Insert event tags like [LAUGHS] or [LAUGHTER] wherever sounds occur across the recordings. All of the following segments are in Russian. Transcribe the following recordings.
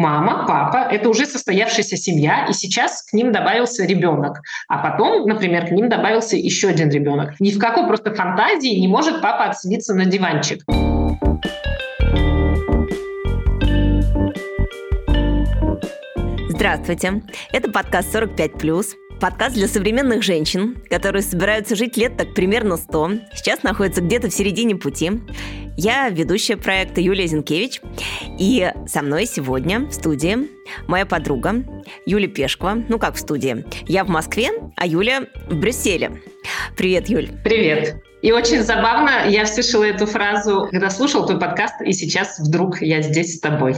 мама, папа – это уже состоявшаяся семья, и сейчас к ним добавился ребенок. А потом, например, к ним добавился еще один ребенок. Ни в какой просто фантазии не может папа отсидеться на диванчик. Здравствуйте. Это подкаст «45+.» Подкаст для современных женщин, которые собираются жить лет так примерно 100, сейчас находятся где-то в середине пути. Я ведущая проекта Юлия Зинкевич, и со мной сегодня в студии моя подруга Юля Пешкова. Ну как в студии? Я в Москве, а Юля в Брюсселе. Привет, Юль. Привет. И очень забавно, я слышала эту фразу, когда слушал твой подкаст, и сейчас вдруг я здесь с тобой.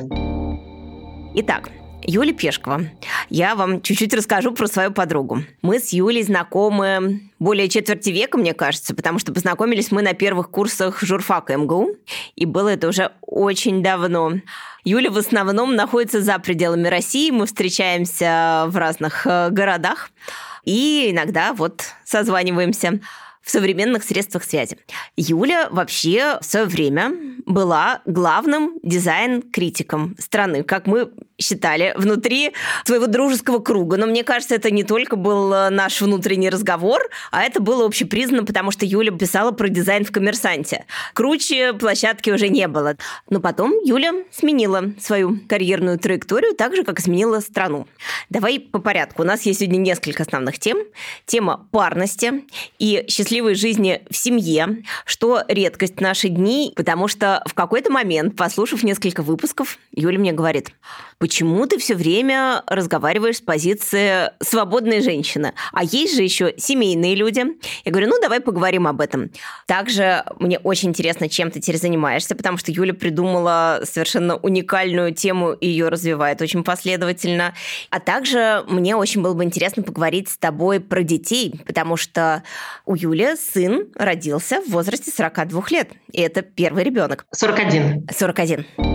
Итак, Юля Пешкова. Я вам чуть-чуть расскажу про свою подругу. Мы с Юлей знакомы более четверти века, мне кажется, потому что познакомились мы на первых курсах журфака МГУ, и было это уже очень давно. Юля в основном находится за пределами России, мы встречаемся в разных э, городах, и иногда вот созваниваемся в современных средствах связи. Юля вообще в свое время была главным дизайн-критиком страны, как мы считали, внутри своего дружеского круга. Но мне кажется, это не только был э, наш внутренний разговор, а это было общепризнано, потому что Юля писала про дизайн в «Коммерсанте». Круче площадки уже не было. Но потом Юля сменила свою карьерную траекторию, так же, как сменила страну. Давай по порядку. У нас есть сегодня несколько основных тем. Тема парности и счастливой жизни в семье, что редкость в наши дни, потому что в какой-то момент, послушав несколько выпусков, Юля мне говорит, почему ты все время разговариваешь с позиции свободной женщины, а есть же еще семейные люди. Я говорю, ну давай поговорим об этом. Также мне очень интересно, чем ты теперь занимаешься, потому что Юля придумала совершенно уникальную тему и ее развивает очень последовательно. А также мне очень было бы интересно поговорить с тобой про детей, потому что у Юли сын родился в возрасте 42 лет. И это первый ребенок. 41. 41.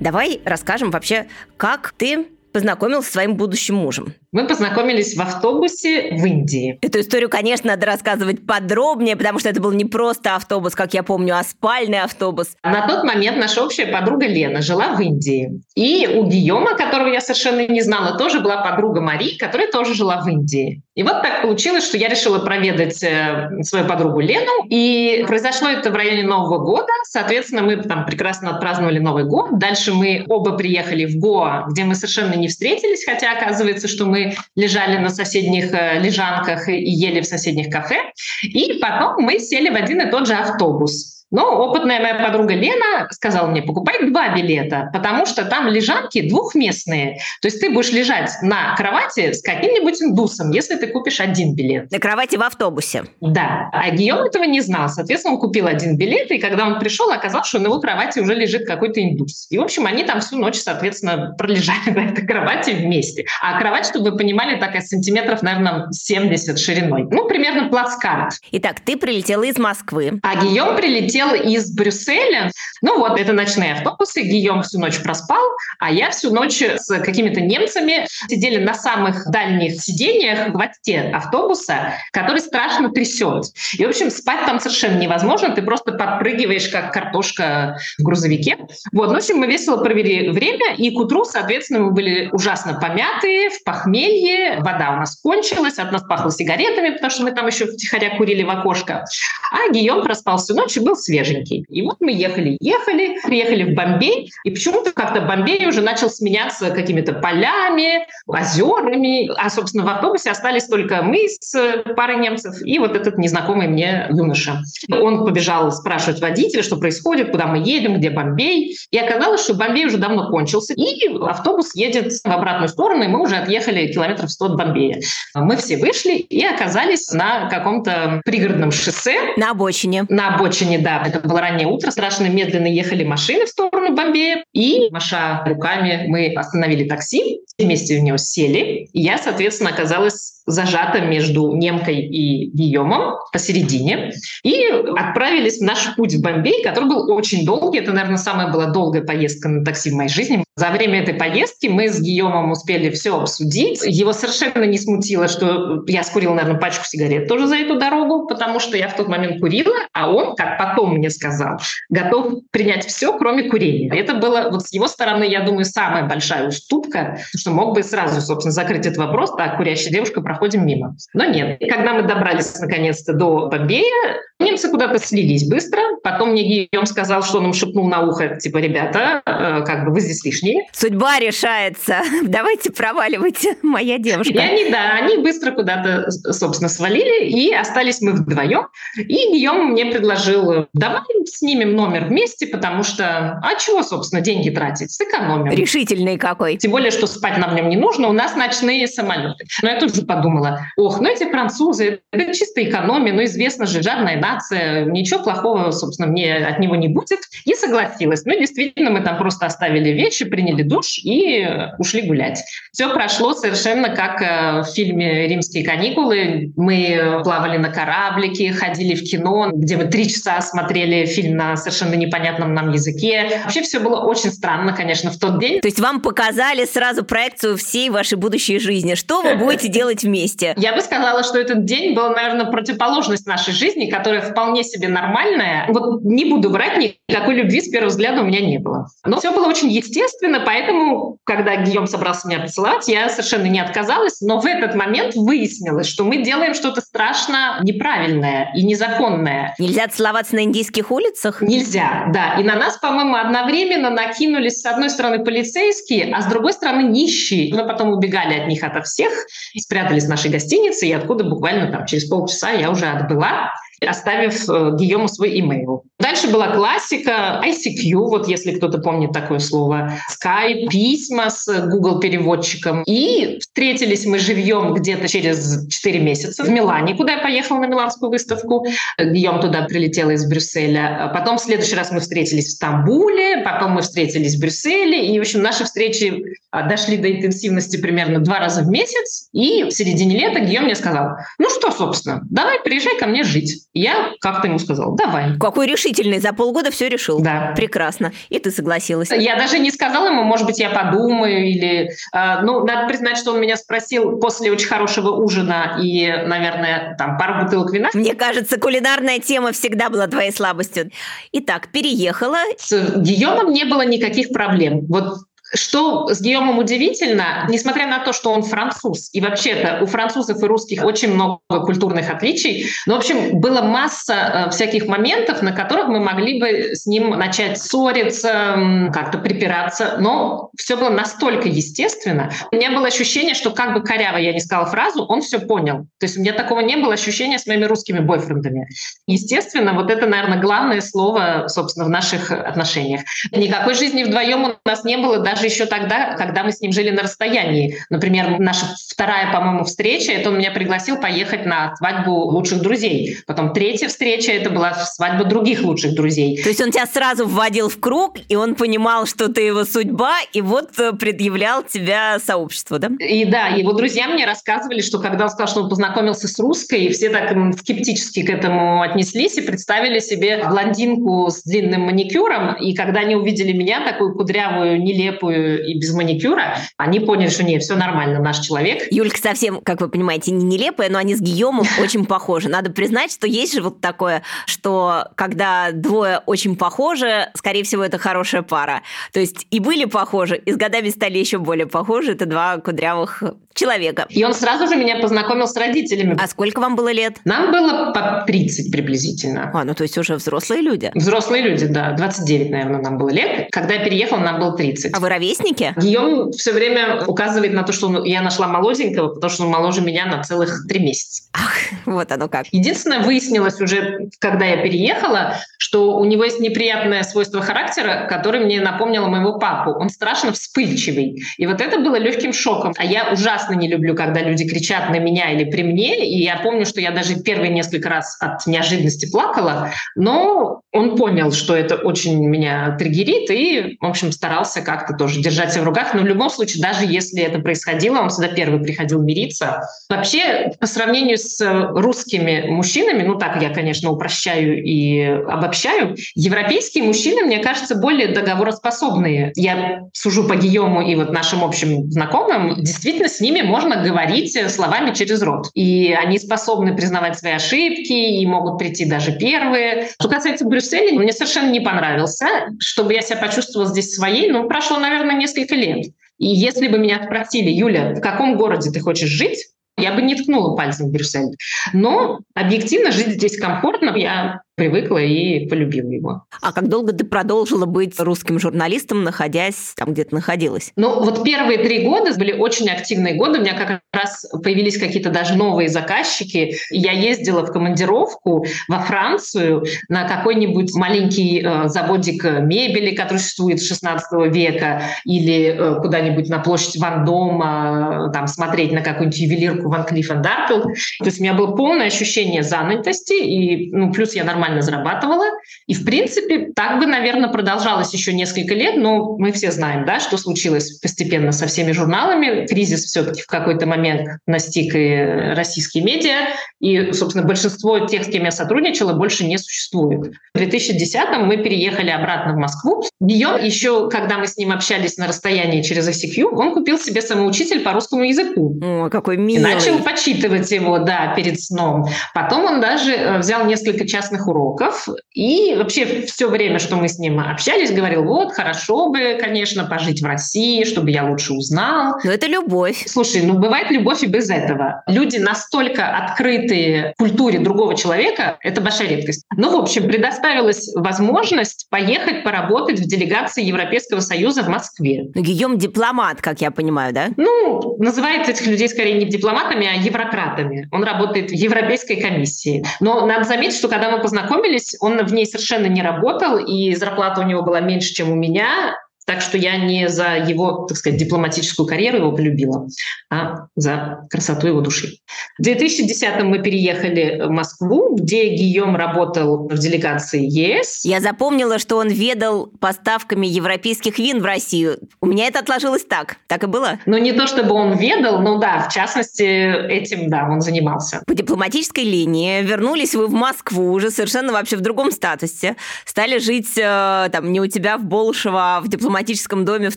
Давай расскажем вообще, как ты познакомился с своим будущим мужем. Мы познакомились в автобусе в Индии. Эту историю, конечно, надо рассказывать подробнее, потому что это был не просто автобус, как я помню, а спальный автобус. На тот момент наша общая подруга Лена жила в Индии. И у Гийома, которого я совершенно не знала, тоже была подруга Мари, которая тоже жила в Индии. И вот так получилось, что я решила проведать э, свою подругу Лену. И произошло это в районе Нового года. Соответственно, мы там прекрасно отпраздновали Новый год. Дальше мы оба приехали в Гоа, где мы совершенно не встретились, хотя оказывается, что мы лежали на соседних э, лежанках и ели в соседних кафе. И потом мы сели в один и тот же автобус. Но опытная моя подруга Лена сказала мне, покупай два билета, потому что там лежанки двухместные. То есть ты будешь лежать на кровати с каким-нибудь индусом, если ты купишь один билет. На кровати в автобусе? Да. А Гийом этого не знал. Соответственно, он купил один билет, и когда он пришел, оказалось, что на его кровати уже лежит какой-то индус. И, в общем, они там всю ночь, соответственно, пролежали [LAUGHS] на этой кровати вместе. А кровать, чтобы вы понимали, такая сантиметров, наверное, 70 шириной. Ну, примерно плацкарт. Итак, ты прилетела из Москвы. А Гийом прилетел прилетел из Брюсселя. Ну вот, это ночные автобусы. Гийом всю ночь проспал, а я всю ночь с какими-то немцами сидели на самых дальних сидениях в хвосте автобуса, который страшно трясет. И, в общем, спать там совершенно невозможно. Ты просто подпрыгиваешь, как картошка в грузовике. Вот, в общем, мы весело провели время, и к утру, соответственно, мы были ужасно помятые, в похмелье, вода у нас кончилась, от нас пахло сигаретами, потому что мы там еще втихаря курили в окошко. А Гийом проспал всю ночь и был свеженький. И вот мы ехали, ехали, приехали в Бомбей, и почему-то как-то Бомбей уже начал сменяться какими-то полями, озерами, а, собственно, в автобусе остались только мы с парой немцев и вот этот незнакомый мне юноша. Он побежал спрашивать водителя, что происходит, куда мы едем, где Бомбей. И оказалось, что Бомбей уже давно кончился, и автобус едет в обратную сторону, и мы уже отъехали километров 100 от Бомбея. Мы все вышли и оказались на каком-то пригородном шоссе. На обочине. На обочине, да, это было раннее утро, страшно медленно ехали машины в сторону Бомбея, и, маша руками, мы остановили такси, вместе в него сели, и я, соответственно, оказалась зажата между немкой и Гийомом посередине, и отправились в наш путь в Бомбей, который был очень долгий. Это, наверное, самая была долгая поездка на такси в моей жизни. За время этой поездки мы с Гийомом успели все обсудить. Его совершенно не смутило, что я скурила, наверное, пачку сигарет тоже за эту дорогу, потому что я в тот момент курила, а он, как потом мне сказал, готов принять все, кроме курения. Это было вот с его стороны, я думаю, самая большая уступка, что мог бы сразу, собственно, закрыть этот вопрос, так, курящая девушка, проходим мимо. Но нет. И когда мы добрались наконец-то до Бомбея, немцы куда-то слились быстро. Потом мне Гийом сказал, что он им шепнул на ухо, типа, ребята, э, как бы вы здесь лишние. Судьба решается. [LAUGHS] Давайте проваливайте, [LAUGHS] моя девушка. И они, да, они быстро куда-то, собственно, свалили, и остались мы вдвоем. И Гийом мне предложил, давай снимем номер вместе, потому что, а чего, собственно, деньги тратить? Сэкономим. Решительный какой. Тем более, что спать нам в нем не нужно, у нас ночные самолеты. Но я тут же подумала, ох, ну эти французы, это чисто экономия, ну известно же, жадная нация, ничего плохого, собственно, мне от него не будет. И согласилась. Ну, действительно, мы там просто оставили вещи, приняли душ и ушли гулять. Все прошло совершенно как э, в фильме «Римские каникулы». Мы плавали на кораблике, ходили в кино, где мы три часа смотрели фильм на совершенно непонятном нам языке. Вообще все было очень странно, конечно, в тот день. То есть вам показали сразу проекцию всей вашей будущей жизни. Что вы будете делать вместе? Я бы сказала, что этот день был, наверное, противоположность нашей жизни, которая вполне себе нормальная. Вот не буду врать, никакой любви с первого взгляда у меня не было. Но все было очень естественно, поэтому, когда Гийом собрался меня поцеловать, я совершенно не отказалась, но в этот момент выяснилось, что мы делаем что-то страшно неправильное и незаконное. Нельзя целоваться на индийских улицах? Нельзя, да. И на нас, по-моему, одновременно накинулись с одной стороны полицейские, а с другой стороны нищие. Мы потом убегали от них ото всех, спрятались в нашей гостинице, и откуда буквально там через полчаса я уже отбыла оставив э, Гийому свой имейл. Дальше была классика ICQ, вот если кто-то помнит такое слово, Skype, письма с Google переводчиком. И встретились мы живьем где-то через 4 месяца в Милане, куда я поехала на Миланскую выставку. Гийом туда прилетела из Брюсселя. Потом в следующий раз мы встретились в Стамбуле, потом мы встретились в Брюсселе. И, в общем, наши встречи а, дошли до интенсивности примерно два раза в месяц. И в середине лета Гийом мне сказал, ну что, собственно, давай приезжай ко мне жить. Я как-то ему сказала, давай. Какой решительный, за полгода все решил. Да. Прекрасно. И ты согласилась. Я даже не сказала ему, может быть, я подумаю, или... Э, ну, надо признать, что он меня спросил после очень хорошего ужина и, наверное, там, пару бутылок вина. Мне кажется, кулинарная тема всегда была твоей слабостью. Итак, переехала. С Гийомом не было никаких проблем. Вот что с Гийомом удивительно, несмотря на то, что он француз, и вообще-то у французов и русских очень много культурных отличий, но, в общем, была масса э, всяких моментов, на которых мы могли бы с ним начать ссориться, как-то припираться, но все было настолько естественно. У меня было ощущение, что как бы коряво я не сказала фразу, он все понял. То есть у меня такого не было ощущения с моими русскими бойфрендами. Естественно, вот это, наверное, главное слово, собственно, в наших отношениях. Никакой жизни вдвоем у нас не было даже даже еще тогда, когда мы с ним жили на расстоянии. Например, наша вторая, по-моему, встреча, это он меня пригласил поехать на свадьбу лучших друзей. Потом третья встреча, это была свадьба других лучших друзей. То есть он тебя сразу вводил в круг, и он понимал, что ты его судьба, и вот э, предъявлял тебя сообществу, да? И да, его друзья мне рассказывали, что когда он сказал, что он познакомился с русской, все так скептически к этому отнеслись и представили себе блондинку с длинным маникюром, и когда они увидели меня, такую кудрявую, нелепую, маленькую и без маникюра, они поняли, что нет, все нормально, наш человек. Юлька совсем, как вы понимаете, не нелепая, но они с Гийомом [LAUGHS] очень похожи. Надо признать, что есть же вот такое, что когда двое очень похожи, скорее всего, это хорошая пара. То есть и были похожи, и с годами стали еще более похожи. Это два кудрявых человека. И он сразу же меня познакомил с родителями. А сколько вам было лет? Нам было по 30 приблизительно. А, ну то есть уже взрослые люди. Взрослые люди, да. 29, наверное, нам было лет. Когда я переехала, нам было 30. А вы ровесники? Гийом все время указывает на то, что я нашла молоденького, потому что он моложе меня на целых три месяца. Ах, вот оно как. Единственное, выяснилось уже, когда я переехала, что у него есть неприятное свойство характера, которое мне напомнило моего папу. Он страшно вспыльчивый. И вот это было легким шоком. А я ужасно не люблю, когда люди кричат на меня или при мне. И я помню, что я даже первые несколько раз от неожиданности плакала. Но он понял, что это очень меня триггерит, и, в общем, старался как-то тоже держать себя в руках. Но в любом случае, даже если это происходило, он всегда первый приходил мириться. Вообще, по сравнению с русскими мужчинами, ну так я, конечно, упрощаю и обобщаю, европейские мужчины, мне кажется, более договороспособные. Я сужу по Гийому и вот нашим общим знакомым, действительно с ними можно говорить словами через рот. И они способны признавать свои ошибки и могут прийти даже первые. Что касается Брюсселя, мне совершенно не понравился. Чтобы я себя почувствовала здесь своей, ну, прошло, наверное, несколько лет. И если бы меня спросили, Юля, в каком городе ты хочешь жить, я бы не ткнула пальцем в Брюссель. Но объективно жить здесь комфортно. Я привыкла и полюбила его. А как долго ты продолжила быть русским журналистом, находясь там, где ты находилась? Ну, вот первые три года были очень активные годы. У меня как раз появились какие-то даже новые заказчики. Я ездила в командировку во Францию на какой-нибудь маленький э, заводик мебели, который существует с 16 века, или э, куда-нибудь на площадь Вандома, э, там смотреть на какую-нибудь ювелирку Ван Клифф То есть у меня было полное ощущение занятости, и ну, плюс я нормально нормально зарабатывала. И, в принципе, так бы, наверное, продолжалось еще несколько лет, но мы все знаем, да, что случилось постепенно со всеми журналами. Кризис все-таки в какой-то момент настиг и российские медиа, и, собственно, большинство тех, с кем я сотрудничала, больше не существует. В 2010-м мы переехали обратно в Москву. Гийом, еще когда мы с ним общались на расстоянии через ICQ, он купил себе самоучитель по русскому языку. О, какой милый. И начал почитывать его, да, перед сном. Потом он даже э, взял несколько частных уроков уроков. И вообще все время, что мы с ним общались, говорил, вот, хорошо бы, конечно, пожить в России, чтобы я лучше узнал. Но это любовь. Слушай, ну бывает любовь и без этого. Люди настолько открытые культуре другого человека, это большая редкость. Ну, в общем, предоставилась возможность поехать поработать в делегации Европейского Союза в Москве. Ну, Гийом дипломат, как я понимаю, да? Ну, называет этих людей скорее не дипломатами, а еврократами. Он работает в Европейской комиссии. Но надо заметить, что когда мы познакомились, познакомились, он в ней совершенно не работал, и зарплата у него была меньше, чем у меня. Так что я не за его, так сказать, дипломатическую карьеру его полюбила, а за красоту его души. В 2010-м мы переехали в Москву, где Гийом работал в делегации ЕС. Я запомнила, что он ведал поставками европейских вин в Россию. У меня это отложилось так. Так и было? Ну, не то чтобы он ведал, но да, в частности, этим, да, он занимался. По дипломатической линии вернулись вы в Москву уже совершенно вообще в другом статусе. Стали жить э, там не у тебя в Болшево, а в дипломатической дипломатическом доме в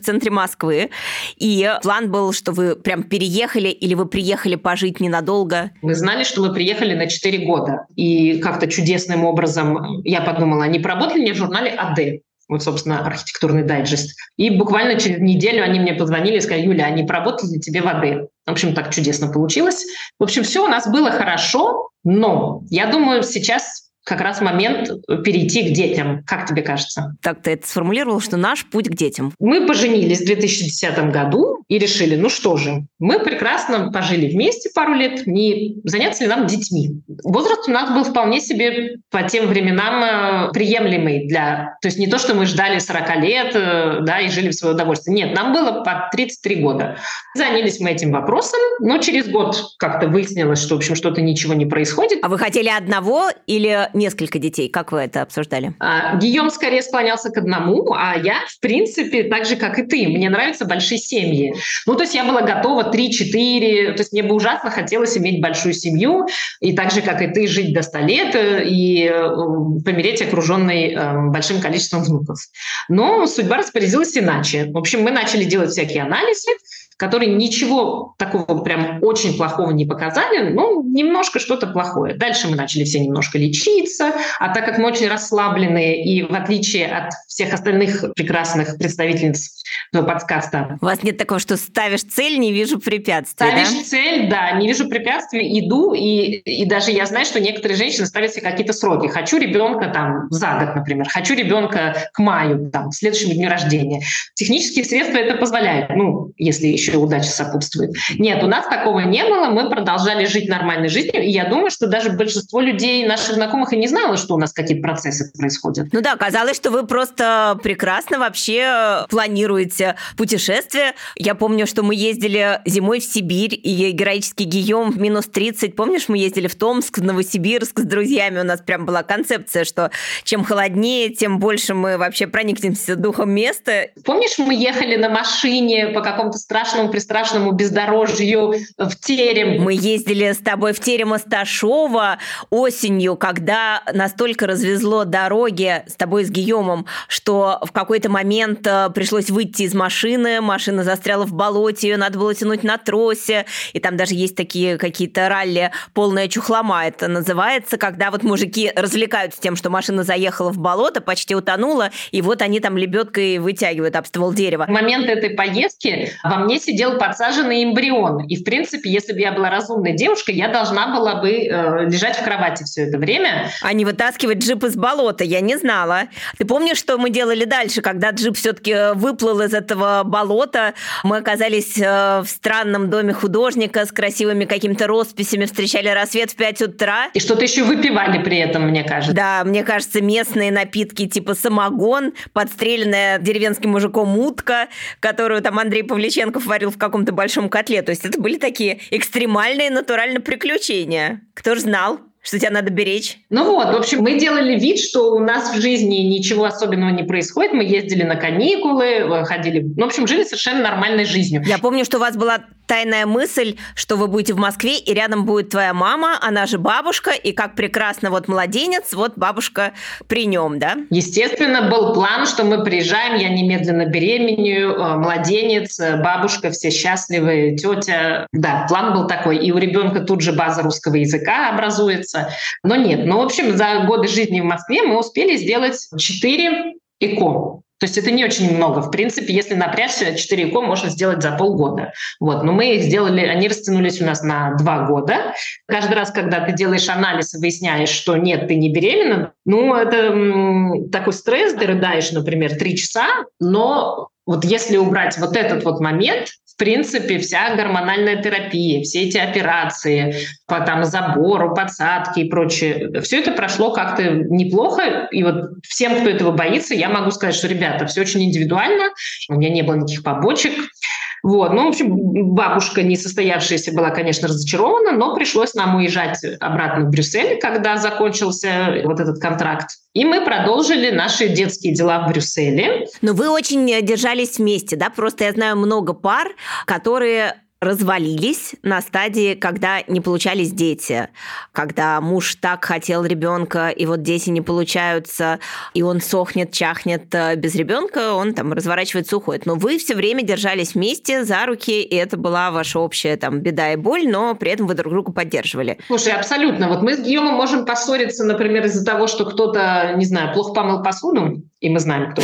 центре Москвы. И план был, что вы прям переехали или вы приехали пожить ненадолго? Мы знали, что мы приехали на 4 года. И как-то чудесным образом я подумала, не поработали мне в журнале АД вот, собственно, архитектурный дайджест. И буквально через неделю они мне позвонили и сказали, Юля, они поработали тебе в АД. В общем, так чудесно получилось. В общем, все у нас было хорошо, но я думаю, сейчас как раз момент перейти к детям. Как тебе кажется? Так ты это сформулировал, что наш путь к детям. Мы поженились в 2010 году и решили, ну что же, мы прекрасно пожили вместе пару лет, не заняться ли нам детьми. Возраст у нас был вполне себе по тем временам э, приемлемый для... То есть не то, что мы ждали 40 лет э, да, и жили в свое удовольствие. Нет, нам было по 33 года. Занялись мы этим вопросом, но через год как-то выяснилось, что, в общем, что-то ничего не происходит. А вы хотели одного или несколько детей? Как вы это обсуждали? А, Гийом скорее склонялся к одному, а я, в принципе, так же, как и ты. Мне нравятся большие семьи. Ну, то есть я была готова 3-4, то есть мне бы ужасно хотелось иметь большую семью, и так же, как и ты, жить до 100 лет и э, помереть окруженной э, большим количеством внуков. Но судьба распорядилась иначе. В общем, мы начали делать всякие анализы, которые ничего такого прям очень плохого не показали, но немножко что-то плохое. Дальше мы начали все немножко лечиться, а так как мы очень расслабленные и в отличие от всех остальных прекрасных представительниц подкаста. У вас нет такого, что ставишь цель, не вижу препятствий, Ставишь да? цель, да, не вижу препятствий, иду, и, и даже я знаю, что некоторые женщины ставят себе какие-то сроки. Хочу ребенка там за год, например, хочу ребенка к маю, там, к следующему дню рождения. Технические средства это позволяют, ну, если еще удача сопутствует. Нет, у нас такого не было, мы продолжали жить нормальной жизнью, и я думаю, что даже большинство людей, наших знакомых, и не знало, что у нас какие-то процессы происходят. Ну да, казалось, что вы просто прекрасно вообще планируете путешествие. Я помню, что мы ездили зимой в Сибирь, и героический Гийом в минус 30. Помнишь, мы ездили в Томск, в Новосибирск с друзьями. У нас прям была концепция, что чем холоднее, тем больше мы вообще проникнемся духом места. Помнишь, мы ехали на машине по какому-то страшному, пристрашному бездорожью в Терем? Мы ездили с тобой в Терем Асташова осенью, когда настолько развезло дороги с тобой с Гийомом, что в какой-то момент э, пришлось выйти из машины, машина застряла в болоте, ее надо было тянуть на тросе, и там даже есть такие какие-то ралли «Полная чухлома» это называется, когда вот мужики развлекаются тем, что машина заехала в болото, почти утонула, и вот они там лебедкой вытягивают об ствол дерева. В момент этой поездки во мне сидел подсаженный эмбрион, и, в принципе, если бы я была разумной девушкой, я должна была бы э, лежать в кровати все это время. А не вытаскивать джип из болота, я не знала. Ты помнишь, что мы делали дальше, когда джип все-таки выплыл из этого болота? Мы оказались э, в странном доме художника с красивыми какими-то росписями, встречали рассвет в 5 утра. И что-то еще выпивали при этом, мне кажется. Да, мне кажется, местные напитки типа самогон, подстреленная деревенским мужиком утка, которую там Андрей Павличенков варил в каком-то большом котле. То есть это были такие экстремальные натурально приключения. Кто ж знал? Что тебя надо беречь? Ну вот, в общем, мы делали вид, что у нас в жизни ничего особенного не происходит. Мы ездили на каникулы, э, ходили... Ну, в общем, жили совершенно нормальной жизнью. Я помню, что у вас была тайная мысль, что вы будете в Москве, и рядом будет твоя мама, она же бабушка, и как прекрасно вот младенец, вот бабушка при нем, да? Естественно, был план, что мы приезжаем, я немедленно беременею, э, младенец, э, бабушка, все счастливы, тетя. Да, план был такой. И у ребенка тут же база русского языка образуется. Но нет. Ну, в общем, за годы жизни в Москве мы успели сделать четыре ЭКО. То есть это не очень много. В принципе, если напрячься, 4 ЭКО можно сделать за полгода. Вот. Но мы их сделали, они растянулись у нас на 2 года. Каждый раз, когда ты делаешь анализ и выясняешь, что нет, ты не беременна, ну, это м, такой стресс, ты рыдаешь, например, 3 часа, но вот если убрать вот этот вот момент, принципе, вся гормональная терапия, все эти операции по там, забору, подсадке и прочее, все это прошло как-то неплохо. И вот всем, кто этого боится, я могу сказать, что, ребята, все очень индивидуально, у меня не было никаких побочек. Вот. Ну, в общем, бабушка несостоявшаяся была, конечно, разочарована, но пришлось нам уезжать обратно в Брюссель, когда закончился вот этот контракт. И мы продолжили наши детские дела в Брюсселе. Но вы очень держались вместе, да? Просто я знаю много пар, которые развалились на стадии, когда не получались дети, когда муж так хотел ребенка, и вот дети не получаются, и он сохнет, чахнет э, без ребенка, он там разворачивается, уходит. Но вы все время держались вместе за руки, и это была ваша общая там беда и боль, но при этом вы друг друга поддерживали. Слушай, абсолютно. Вот мы с Гиомом можем поссориться, например, из-за того, что кто-то, не знаю, плохо помыл посуду, и мы знаем, кто.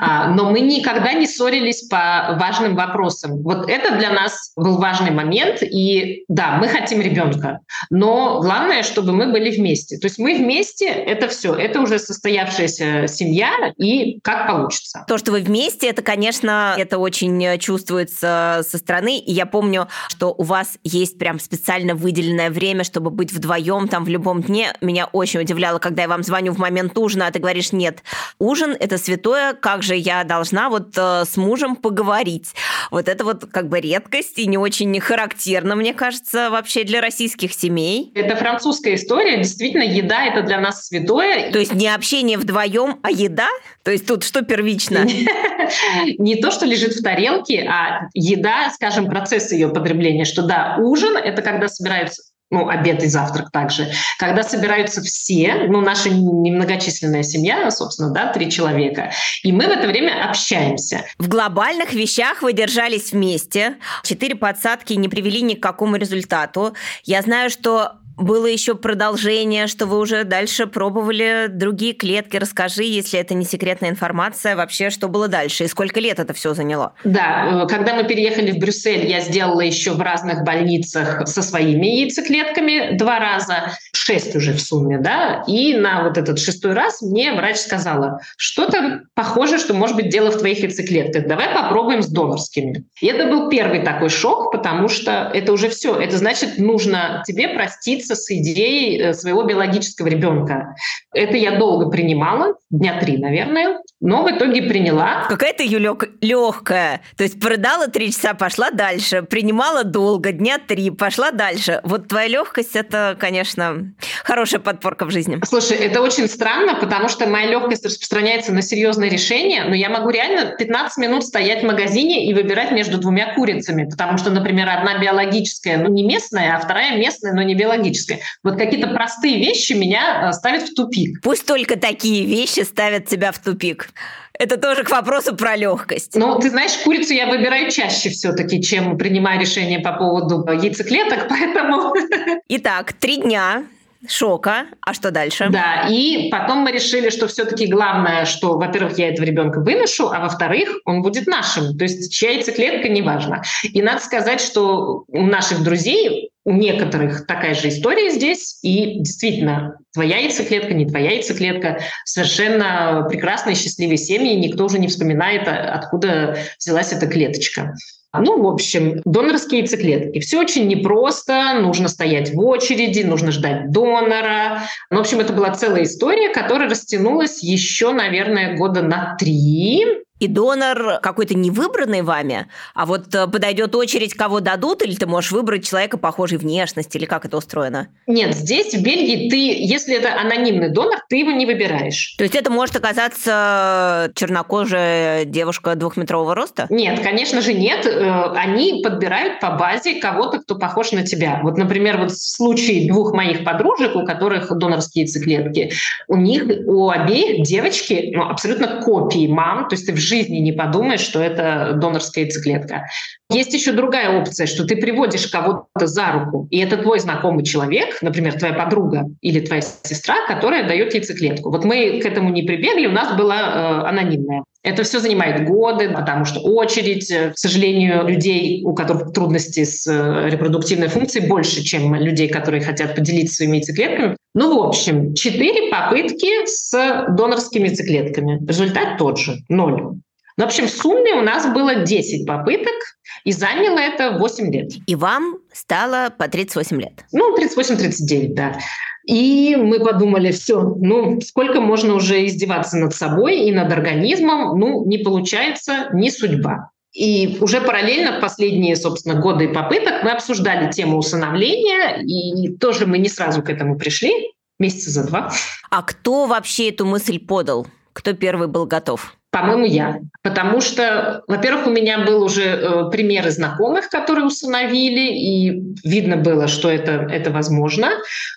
А, но мы никогда не ссорились по важным вопросам. Вот это для нас был важный момент. И да, мы хотим ребенка, но главное, чтобы мы были вместе. То есть мы вместе — это все. Это уже состоявшаяся семья, и как получится. То, что вы вместе, это, конечно, это очень чувствуется со стороны. И я помню, что у вас есть прям специально выделенное время, чтобы быть вдвоем там в любом дне. Меня очень удивляло, когда я вам звоню в момент ужина, а ты говоришь, нет, ужин ужин – это святое, как же я должна вот э, с мужем поговорить. Вот это вот как бы редкость и не очень характерно, мне кажется, вообще для российских семей. Это французская история. Действительно, еда – это для нас святое. То есть не общение вдвоем, а еда? То есть тут что первично? [LAUGHS] Не то, что лежит в тарелке, а еда, скажем, процесс ее потребления, что да, ужин – это когда собираются ну, обед и завтрак также, когда собираются все, ну, наша немногочисленная семья, собственно, да, три человека, и мы в это время общаемся. В глобальных вещах вы держались вместе, четыре подсадки не привели ни к какому результату. Я знаю, что было еще продолжение, что вы уже дальше пробовали другие клетки. Расскажи, если это не секретная информация, вообще, что было дальше и сколько лет это все заняло? Да, э, когда мы переехали в Брюссель, я сделала еще в разных больницах со своими яйцеклетками два раза, шесть уже в сумме, да, и на вот этот шестой раз мне врач сказала, что-то похоже, что может быть дело в твоих яйцеклетках, давай попробуем с донорскими. И это был первый такой шок, потому что это уже все, это значит, нужно тебе проститься с идеей э, своего биологического ребенка. Это я долго принимала, дня три, наверное, но в итоге приняла. Какая ты, Юлек, легкая. То есть продала три часа, пошла дальше, принимала долго, дня три, пошла дальше. Вот твоя легкость это, конечно, хорошая подпорка в жизни. Слушай, это очень странно, потому что моя легкость распространяется на серьезные решения, но я могу реально 15 минут стоять в магазине и выбирать между двумя курицами, потому что, например, одна биологическая, но не местная, а вторая местная, но не биологическая. Вот какие-то простые вещи меня э, ставят в тупик. Пусть только такие вещи ставят тебя в тупик. Это тоже к вопросу про легкость. Ну, ты знаешь, курицу я выбираю чаще все-таки, чем принимаю решение по поводу яйцеклеток, [LAUGHS] поэтому... [LAUGHS] Итак, три дня шока. А что дальше? Да, и потом мы решили, что все-таки главное, что, во-первых, я этого ребенка выношу, а во-вторых, он будет нашим. То есть чья яйцеклетка, неважно. И надо сказать, что у наших друзей у некоторых такая же история здесь, и действительно, твоя яйцеклетка, не твоя яйцеклетка, совершенно прекрасные, счастливые семьи, никто уже не вспоминает, а откуда взялась эта клеточка. Ну, в общем, донорские яйцеклетки. Все очень непросто, нужно стоять в очереди, нужно ждать донора. Ну, в общем, это была целая история, которая растянулась еще, наверное, года на три и донор какой-то не выбранный вами, а вот э, подойдет очередь, кого дадут, или ты можешь выбрать человека похожей внешности, или как это устроено? Нет, здесь, в Бельгии, ты, если это анонимный донор, ты его не выбираешь. То есть это может оказаться чернокожая девушка двухметрового роста? Нет, конечно же нет. Э, они подбирают по базе кого-то, кто похож на тебя. Вот, например, вот в случае двух моих подружек, у которых донорские яйцеклетки, у них, у обеих девочки ну, абсолютно копии мам, то есть ты в жизни не подумаешь, что это донорская яйцеклетка. Есть еще другая опция, что ты приводишь кого-то за руку, и это твой знакомый человек, например, твоя подруга или твоя сестра, которая дает яйцеклетку. Вот мы к этому не прибегли, у нас была э, анонимная. Это все занимает годы, потому что очередь, э, к сожалению, людей, у которых трудности с э, репродуктивной функцией, больше, чем людей, которые хотят поделиться своими яйцеклетками. Ну, в общем, четыре попытки с донорскими яйцеклетками. Результат тот же – ноль. Ну, в общем, в сумме у нас было 10 попыток, и заняло это 8 лет. И вам стало по 38 лет? Ну, 38-39, да. И мы подумали, все, ну, сколько можно уже издеваться над собой и над организмом, ну, не получается, не судьба. И уже параллельно в последние, собственно, годы попыток мы обсуждали тему усыновления, и тоже мы не сразу к этому пришли, месяца за два. А кто вообще эту мысль подал? Кто первый был готов? По-моему, я. Потому что, во-первых, у меня был уже э, примеры знакомых, которые усыновили, и видно было, что это, это возможно.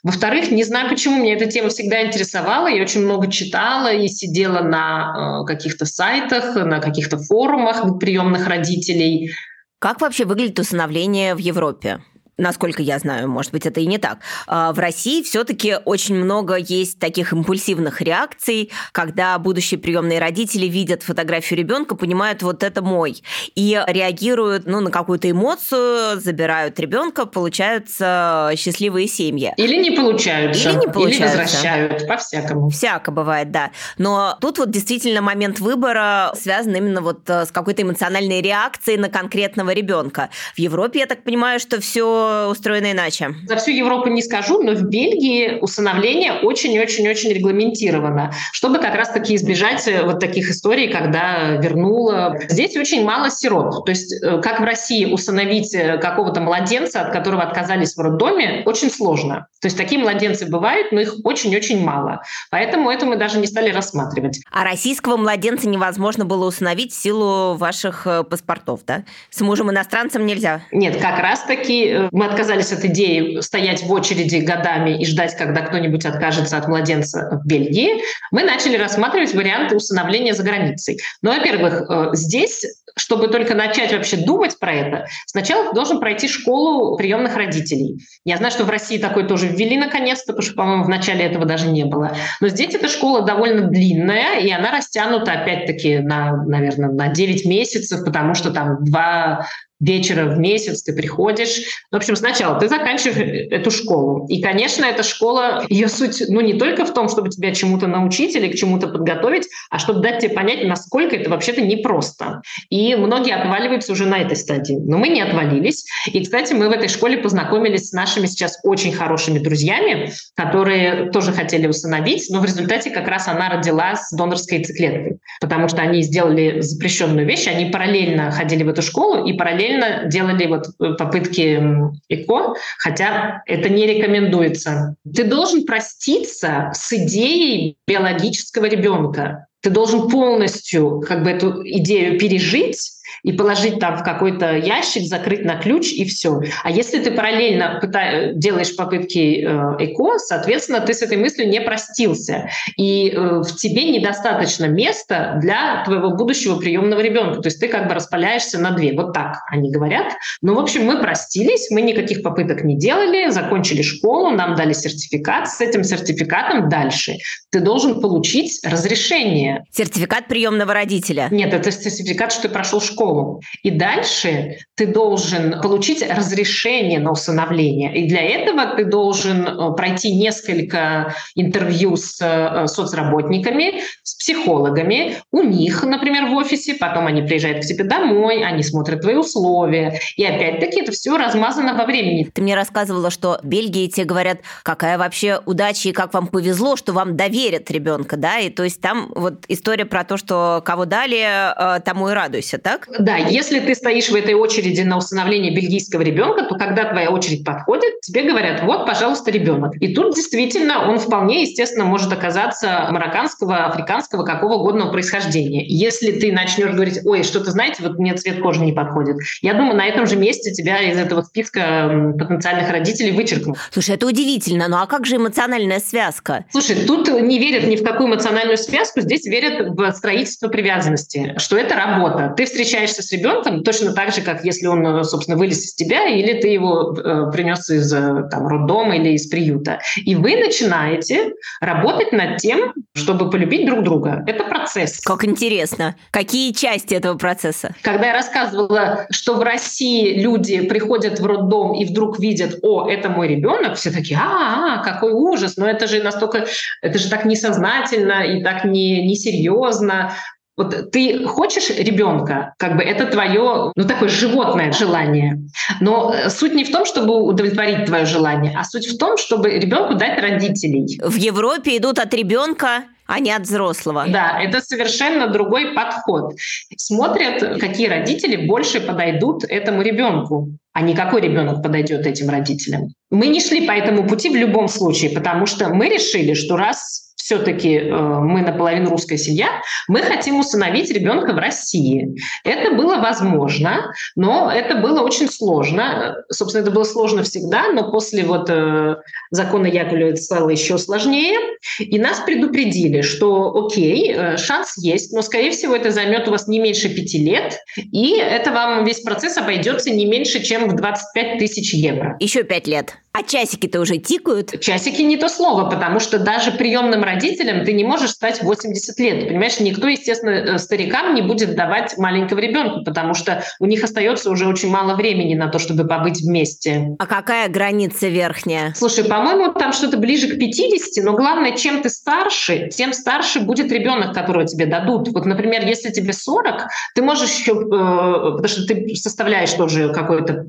Во-вторых, не знаю почему, меня эта тема всегда интересовала. Я очень много читала и сидела на э, каких-то сайтах, на каких-то форумах приемных родителей. Как вообще выглядит усыновление в Европе? Насколько я знаю, может быть, это и не так. А, в России все-таки очень много есть таких импульсивных реакций, когда будущие приемные родители видят фотографию ребенка, понимают, вот это мой, и реагируют ну, на какую-то эмоцию, забирают ребенка, получаются счастливые семьи. Или не получаются. Или не получаются. Или возвращают, по-всякому. Всяко бывает, да. Но тут вот действительно момент выбора связан именно вот э, с какой-то эмоциональной реакцией на конкретного ребенка. В Европе, я так понимаю, что все устроено иначе? За всю Европу не скажу, но в Бельгии усыновление очень-очень-очень регламентировано, чтобы как раз-таки избежать э, вот таких историй, когда вернула. Здесь очень мало сирот. То есть, э, как в России усыновить э, какого-то младенца, от которого отказались в роддоме, очень сложно. То есть такие младенцы бывают, но их очень-очень мало. Поэтому это мы даже не стали рассматривать. А российского младенца невозможно было усыновить в силу ваших паспортов, да? С мужем иностранцем нельзя? Нет, как раз-таки мы отказались от идеи стоять в очереди годами и ждать, когда кто-нибудь откажется от младенца в Бельгии. Мы начали рассматривать варианты усыновления за границей. Но, во-первых, э, здесь чтобы только начать вообще думать про это, сначала должен пройти школу приемных родителей. Я знаю, что в России такой тоже ввели наконец-то, потому что, по-моему, в начале этого даже не было. Но здесь эта школа довольно длинная, и она растянута, опять-таки, на, наверное, на 9 месяцев, потому что там два вечера в месяц ты приходишь. В общем, сначала ты заканчиваешь [LAUGHS] эту школу. И, конечно, эта школа, ее суть, ну, не только в том, чтобы тебя чему-то научить или к чему-то подготовить, а чтобы дать тебе понять, насколько это вообще-то непросто. И многие отваливаются уже на этой стадии. Но мы не отвалились. И, кстати, мы в этой школе познакомились с нашими сейчас очень хорошими друзьями, которые тоже хотели усыновить, но в результате как раз она родила с донорской яйцеклеткой, потому что они сделали запрещенную вещь, они параллельно ходили в эту школу и параллельно параллельно делали вот э, попытки ЭКО, хотя это не рекомендуется. Ты должен проститься с идеей биологического ребенка. Ты должен полностью как бы эту идею пережить и положить там в какой-то ящик, закрыть на ключ и все. А если ты параллельно пыта- делаешь попытки э, ЭКО, соответственно, ты с этой мыслью не простился. И э, в тебе недостаточно места для твоего будущего приемного ребенка. То есть ты как бы распаляешься на две. Вот так они говорят. Ну, в общем, мы простились, мы никаких попыток не делали, закончили школу, нам дали сертификат. С этим сертификатом дальше ты должен получить разрешение. Сертификат приемного родителя? Нет, это сертификат, что ты прошел школу школу. И дальше ты должен получить разрешение на усыновление. И для этого ты должен э, пройти несколько интервью с э, соцработниками, с психологами, у них, например, в офисе, потом они приезжают к тебе домой, они смотрят твои условия. И опять-таки это все размазано во времени. Ты мне рассказывала, что в Бельгии тебе говорят, какая вообще удача и как вам повезло, что вам доверят ребенка, да? И то есть там вот история про то, что кого дали, э, тому и радуйся, так? Да, если ты стоишь в этой очереди на усыновление бельгийского ребенка, то когда твоя очередь подходит, тебе говорят, вот, пожалуйста, ребенок. И тут действительно он вполне, естественно, может оказаться марокканского, африканского, какого угодно происхождения. Если ты начнешь говорить, ой, что-то знаете, вот мне цвет кожи не подходит, я думаю, на этом же месте тебя из этого списка потенциальных родителей вычеркнут. Слушай, это удивительно. Ну а как же эмоциональная связка? Слушай, тут не верят ни в какую эмоциональную связку, здесь верят в строительство привязанности, что это работа. Ты встречаешься с ребенком точно так же, как если он, э, собственно, вылез из тебя, или ты его э, принес из э, там, роддома или из приюта. И вы начинаете работать над тем, чтобы полюбить друг друга. Это процесс. Как интересно. Какие части этого процесса? Когда я рассказывала, что в России люди приходят в роддом и вдруг видят, о, это мой ребенок, все такие, а, а какой ужас, но это же настолько, это же так несознательно и так не, несерьезно. Вот ты хочешь ребенка, как бы это твое, ну, такое животное желание. Но э, суть не в том, чтобы удовлетворить твое желание, а суть в том, чтобы ребенку дать родителей. В Европе идут от ребенка а не от взрослого. Да, это совершенно другой подход. Смотрят, какие родители больше подойдут этому ребенку, а не какой ребенок подойдет этим родителям. Мы не шли по этому пути в любом случае, потому что мы решили, что раз все-таки э, мы наполовину русская семья, мы хотим усыновить ребенка в России. Это было возможно, но это было очень сложно. Собственно, это было сложно всегда, но после вот э, закона Яковлева это стало еще сложнее. И нас предупредили, что окей, э, шанс есть, но, скорее всего, это займет у вас не меньше пяти лет, и это вам весь процесс обойдется не меньше, чем в 25 тысяч евро. Еще пять лет. А часики-то уже тикают? Часики не то слово, потому что даже приемным родителям ты не можешь стать 80 лет. Понимаешь, никто, естественно, э, старикам не будет давать маленького ребенка, потому что у них остается уже очень мало времени на то, чтобы побыть вместе. А какая граница верхняя? Слушай, по-моему, там что-то ближе к 50, но главное, чем ты старше, тем старше будет ребенок, которого тебе дадут. Вот, например, если тебе 40, ты можешь еще, э, потому что ты составляешь тоже какой-то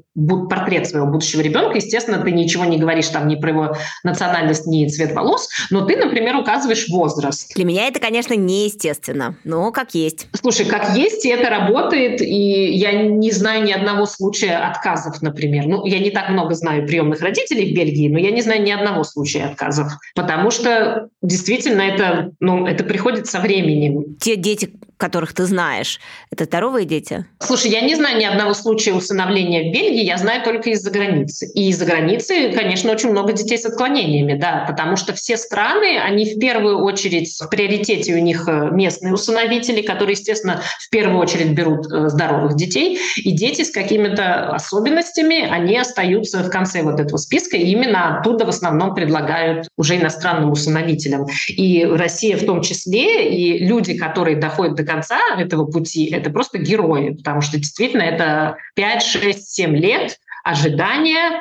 портрет своего будущего ребенка, естественно, ты ничего ничего не говоришь там ни про его национальность, ни цвет волос, но ты, например, указываешь возраст. Для меня это, конечно, неестественно, но как есть. Слушай, как есть, и это работает, и я не знаю ни одного случая отказов, например. Ну, я не так много знаю приемных родителей в Бельгии, но я не знаю ни одного случая отказов, потому что действительно это, ну, это приходит со временем. Те дети, которых ты знаешь, это здоровые дети? Слушай, я не знаю ни одного случая усыновления в Бельгии, я знаю только из-за границы. И из-за границы, конечно, очень много детей с отклонениями, да, потому что все страны, они в первую очередь в приоритете у них э, местные усыновители, которые, естественно, в первую очередь берут э, здоровых детей, и дети с какими-то особенностями, они остаются в конце вот этого списка, и именно оттуда в основном предлагают уже иностранным усыновителям. И Россия в том числе, и люди, которые доходят конца этого пути, это просто герои, потому что действительно это 5, 6, 7 лет ожидания,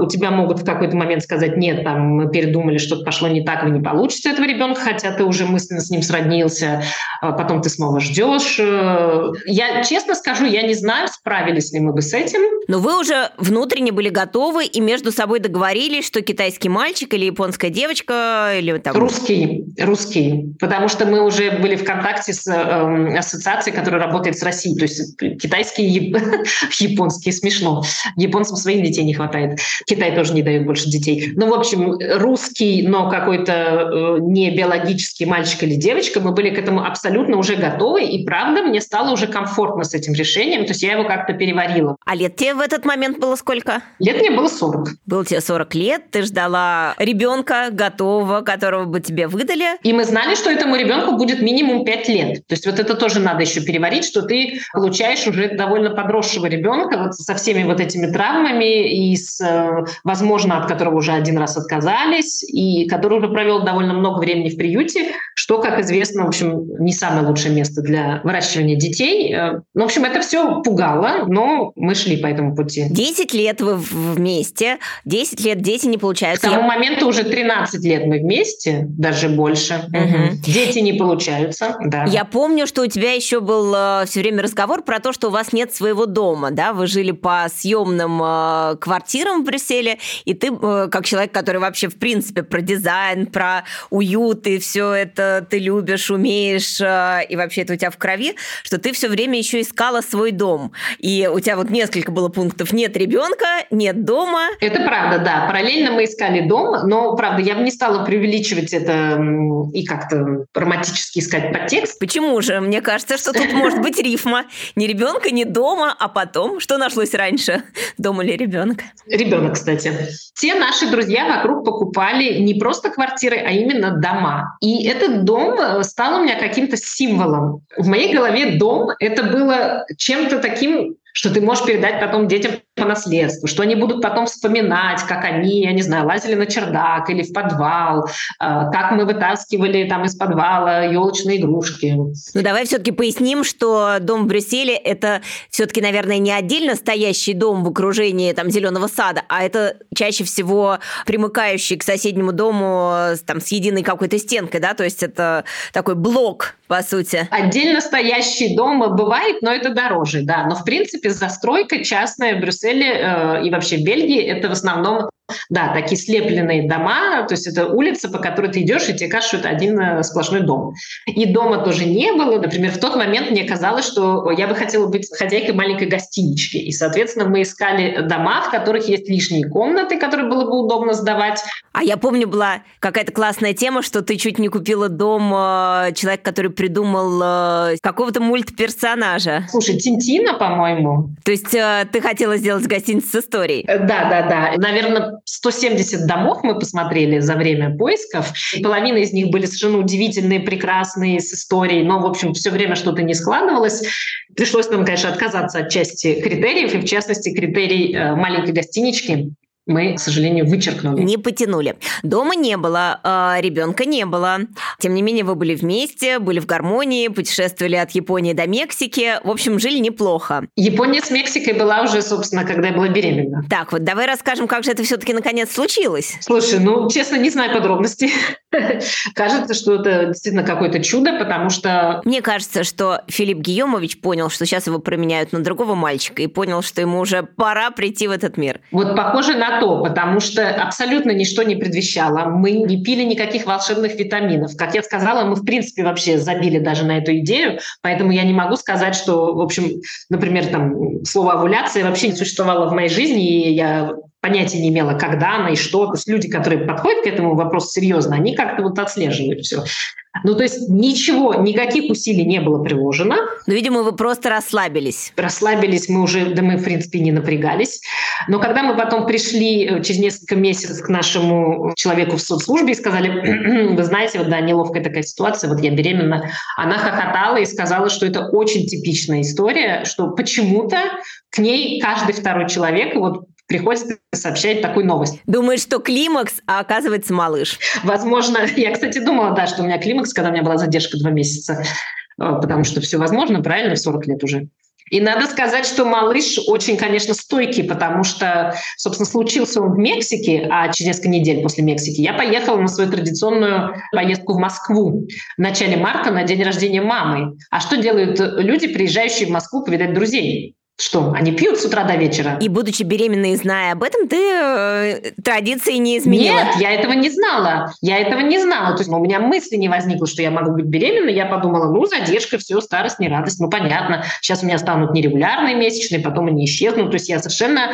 у тебя могут в какой-то момент сказать, нет, там мы передумали, что-то пошло не так, вы не получите этого ребенка, хотя ты уже мысленно с ним сроднился, а потом ты снова ждешь. Я честно скажу, я не знаю, справились ли мы бы с этим. Но вы уже внутренне были готовы и между собой договорились, что китайский мальчик или японская девочка или там... Русский, русский, потому что мы уже были в контакте с э, ассоциацией, которая работает с Россией, то есть китайские, [LAUGHS] японские, смешно. Японцам своих детей не хватает. Китай тоже не дает больше детей. Ну, в общем, русский, но какой-то э, не биологический мальчик или девочка, мы были к этому абсолютно уже готовы, и правда, мне стало уже комфортно с этим решением, то есть я его как-то переварила. А лет тебе в этот момент было сколько? Лет мне было 40. Было тебе 40 лет, ты ждала ребенка готового, которого бы тебе выдали. И мы знали, что этому ребенку будет минимум 5 лет. То есть вот это тоже надо еще переварить, что ты получаешь уже довольно подросшего ребенка вот со всеми вот этими травмами и с возможно, от которого уже один раз отказались, и который уже провел довольно много времени в приюте, что, как известно, в общем, не самое лучшее место для выращивания детей. Э, ну, в общем, это все пугало, но мы шли по этому пути. Десять лет вы вместе, десять лет дети не получаются. К тому моменту уже 13 лет мы вместе, даже больше. Угу. Дети не получаются, да. Я помню, что у тебя еще был э, все время разговор про то, что у вас нет своего дома, да? Вы жили по съемным э, квартирам в Брюсселе, и ты, э, как человек, который вообще, в принципе, про дизайн, про уют и все это ты любишь, умеешь, э, и вообще это у тебя в крови, что ты все время еще искала свой дом. И у тебя вот несколько было пунктов. Нет ребенка, нет дома. Это правда, да. Параллельно мы искали дом, но, правда, я бы не стала преувеличивать это и как-то романтически искать подтекст. Почему же? Мне кажется, что тут может быть рифма. Ни ребенка, ни дома, а потом, что нашлось раньше, дом или ребенок? [LAUGHS] Ребенок, кстати. Все наши друзья вокруг покупали не просто квартиры, а именно дома. И этот дом э, стал у меня каким-то символом. В моей голове дом — это было чем-то таким что ты можешь передать потом детям по наследству, что они будут потом вспоминать, как они, я не знаю, лазили на чердак или в подвал, э, как мы вытаскивали там из подвала елочные игрушки. Ну давай все-таки поясним, что дом в Брюсселе это все-таки, наверное, не отдельно стоящий дом в окружении там зеленого сада, а это чаще всего примыкающий к соседнему дому там с единой какой-то стенкой, да, то есть это такой блок по сути. Отдельно стоящий дом бывает, но это дороже, да. Но в принципе застройка частная в Брюсселе э, и вообще в Бельгии это в основном да, такие слепленные дома, то есть это улица, по которой ты идешь, и тебе кажется, что это один э, сплошной дом. И дома тоже не было. Например, в тот момент мне казалось, что я бы хотела быть хозяйкой маленькой гостинички. И, соответственно, мы искали дома, в которых есть лишние комнаты, которые было бы удобно сдавать. А я помню, была какая-то классная тема, что ты чуть не купила дом э, человек, который придумал э, какого-то мультперсонажа. Слушай, Тинтина, по-моему. То есть ты хотела сделать гостиницу с историей? Да, да, да. Наверное, 170 домов мы посмотрели за время поисков. Половина из них были совершенно удивительные, прекрасные, с историей, но, в общем, все время что-то не складывалось. Пришлось нам, конечно, отказаться от части критериев, и в частности критерий э, маленькой гостинички мы, к сожалению, вычеркнули. Не потянули. Дома не было, э, ребенка не было. Тем не менее, вы были вместе, были в гармонии, путешествовали от Японии до Мексики. В общем, жили неплохо. Япония с Мексикой была уже, собственно, когда я была беременна. Так, вот давай расскажем, как же это все-таки наконец случилось. Слушай, ну, честно, не знаю подробностей. [LAUGHS] Кажется, что это действительно какое-то чудо, потому что... Мне кажется, что Филипп Гийомович понял, что сейчас его променяют на другого мальчика, и понял, что ему уже пора прийти в этот мир. Вот похоже на то, потому что абсолютно ничто не предвещало. Мы не пили никаких волшебных витаминов. Как я сказала, мы в принципе вообще забили даже на эту идею, поэтому я не могу сказать, что, в общем, например, там слово овуляция вообще не существовало в моей жизни, и я понятия не имела, когда она и что. То есть люди, которые подходят к этому вопросу серьезно, они как-то вот отслеживают все. Ну, то есть ничего, никаких усилий не было приложено. Ну, видимо, вы просто расслабились. Расслабились мы уже, да мы, в принципе, не напрягались. Но когда мы потом пришли э, через несколько месяцев к нашему человеку в соцслужбе и сказали, [CLEARS THROAT] вы знаете, вот да, неловкая такая ситуация, вот я беременна, она хохотала и сказала, что это очень типичная история, что почему-то к ней каждый второй человек вот приходится сообщать такую новость. Думаешь, что климакс, а оказывается малыш. Возможно, [LAUGHS] я, кстати, думала, да, что у меня климакс, когда у меня была задержка два месяца, э, потому что все возможно, правильно, в 40 лет уже. И надо сказать, что малыш очень, конечно, стойкий, потому что, собственно, случился он в Мексике, а через несколько недель после Мексики я поехала на свою традиционную поездку в Москву в начале марта на день рождения мамы. А что делают люди, приезжающие в Москву повидать друзей? Что, они пьют с утра до вечера? И будучи беременной, зная об этом, ты э, традиции не изменила? Нет, я этого не знала. Я этого не знала. То есть у меня мысли не возникло, что я могу быть беременной. Я подумала, ну, задержка, все, старость, не радость. Ну, понятно. Сейчас у меня станут нерегулярные месячные, потом они исчезнут. То есть я совершенно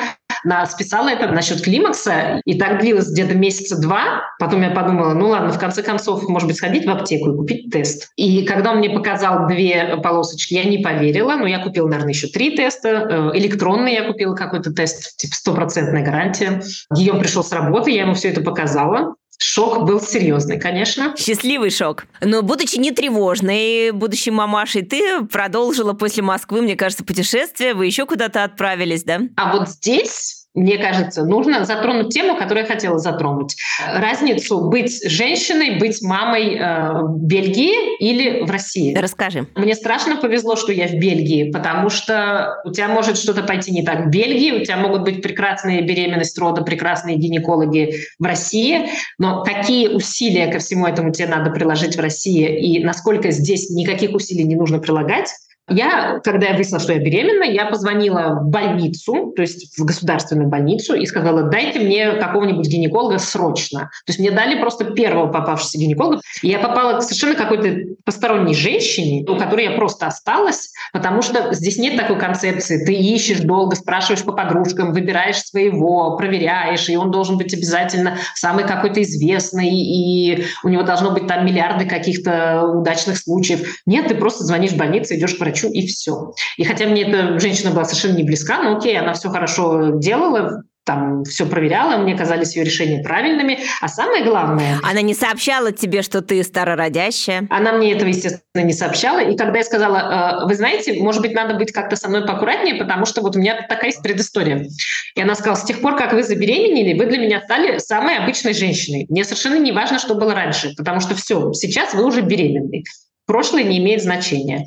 списала это насчет климакса, и так длилось где-то месяца два. Потом я подумала, ну ладно, в конце концов, может быть, сходить в аптеку и купить тест. И когда он мне показал две полосочки, я не поверила, но я купила, наверное, еще три теста. Э, электронный я купила какой-то тест, типа стопроцентная гарантия. Гийом пришел с работы, я ему все это показала. Шок был серьезный, конечно. Счастливый шок. Но будучи не тревожной, будущей мамашей, ты продолжила после Москвы, мне кажется, путешествие. Вы еще куда-то отправились, да? А вот здесь мне кажется, нужно затронуть тему, которую я хотела затронуть. Разницу быть женщиной, быть мамой э, в Бельгии или в России. Расскажи. Мне страшно повезло, что я в Бельгии, потому что у тебя может что-то пойти не так в Бельгии, у тебя могут быть прекрасные беременность рода, прекрасные гинекологи в России, но какие усилия ко всему этому тебе надо приложить в России и насколько здесь никаких усилий не нужно прилагать, я, когда я выяснила, что я беременна, я позвонила в больницу, то есть в государственную больницу, и сказала, дайте мне какого-нибудь гинеколога срочно. То есть мне дали просто первого попавшегося гинеколога. И я попала к совершенно какой-то посторонней женщине, у которой я просто осталась, потому что здесь нет такой концепции. Ты ищешь долго, спрашиваешь по подружкам, выбираешь своего, проверяешь, и он должен быть обязательно самый какой-то известный, и у него должно быть там миллиарды каких-то удачных случаев. Нет, ты просто звонишь в больницу, идешь к врачу хочу, и все. И хотя мне эта женщина была совершенно не близка, но окей, она все хорошо делала, там все проверяла, мне казались ее решения правильными. А самое главное... Она не сообщала тебе, что ты старородящая? Она мне этого, естественно, не сообщала. И когда я сказала, «Э, вы знаете, может быть, надо быть как-то со мной поаккуратнее, потому что вот у меня такая есть предыстория. И она сказала, с тех пор, как вы забеременели, вы для меня стали самой обычной женщиной. Мне совершенно не важно, что было раньше, потому что все, сейчас вы уже беременны. Прошлое не имеет значения.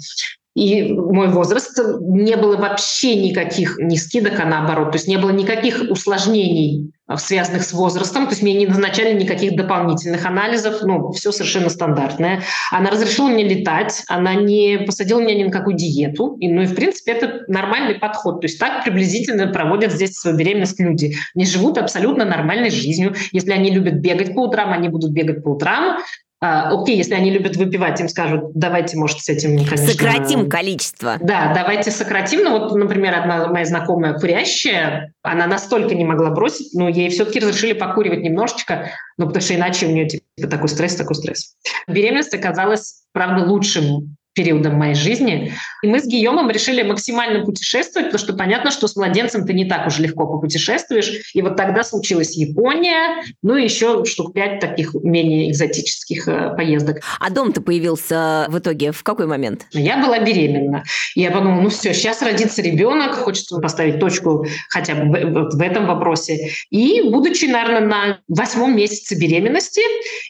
И мой возраст не было вообще никаких ни скидок, а наоборот. То есть не было никаких усложнений, а, связанных с возрастом. То есть мне не назначали никаких дополнительных анализов. Ну, все совершенно стандартное. Она разрешила мне летать. Она не посадила меня ни на какую диету. И, ну и, в принципе, это нормальный подход. То есть так приблизительно проводят здесь свою беременность люди. Они живут абсолютно нормальной жизнью. Если они любят бегать по утрам, они будут бегать по утрам. А, окей, если они любят выпивать, им скажут, давайте, может, с этим, конечно... Сократим количество. Да, давайте сократим. Ну вот, например, одна моя знакомая курящая, она настолько не могла бросить, но ей все-таки разрешили покуривать немножечко, ну потому что иначе у нее типа такой стресс, такой стресс. Беременность оказалась, правда, лучшим периодом моей жизни. И мы с Гийомом решили максимально путешествовать, потому что понятно, что с младенцем ты не так уж легко попутешествуешь. И вот тогда случилась Япония, ну и еще штук пять таких менее экзотических э, поездок. А дом-то появился в итоге в какой момент? Я была беременна. И я подумала, ну все, сейчас родится ребенок, хочется поставить точку хотя бы в, в этом вопросе. И будучи, наверное, на восьмом месяце беременности,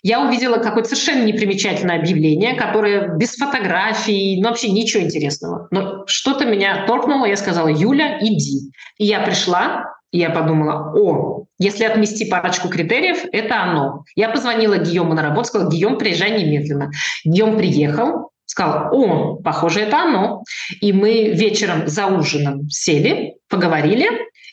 я увидела какое-то совершенно непримечательное объявление, которое без фотографий, фотографий, ну вообще ничего интересного. Но что-то меня торкнуло, я сказала, Юля, иди. И я пришла, и я подумала, о, если отмести парочку критериев, это оно. Я позвонила Гийому на работу, сказала, Гийом, приезжай немедленно. Гийом приехал, сказал, о, похоже, это оно. И мы вечером за ужином сели, поговорили,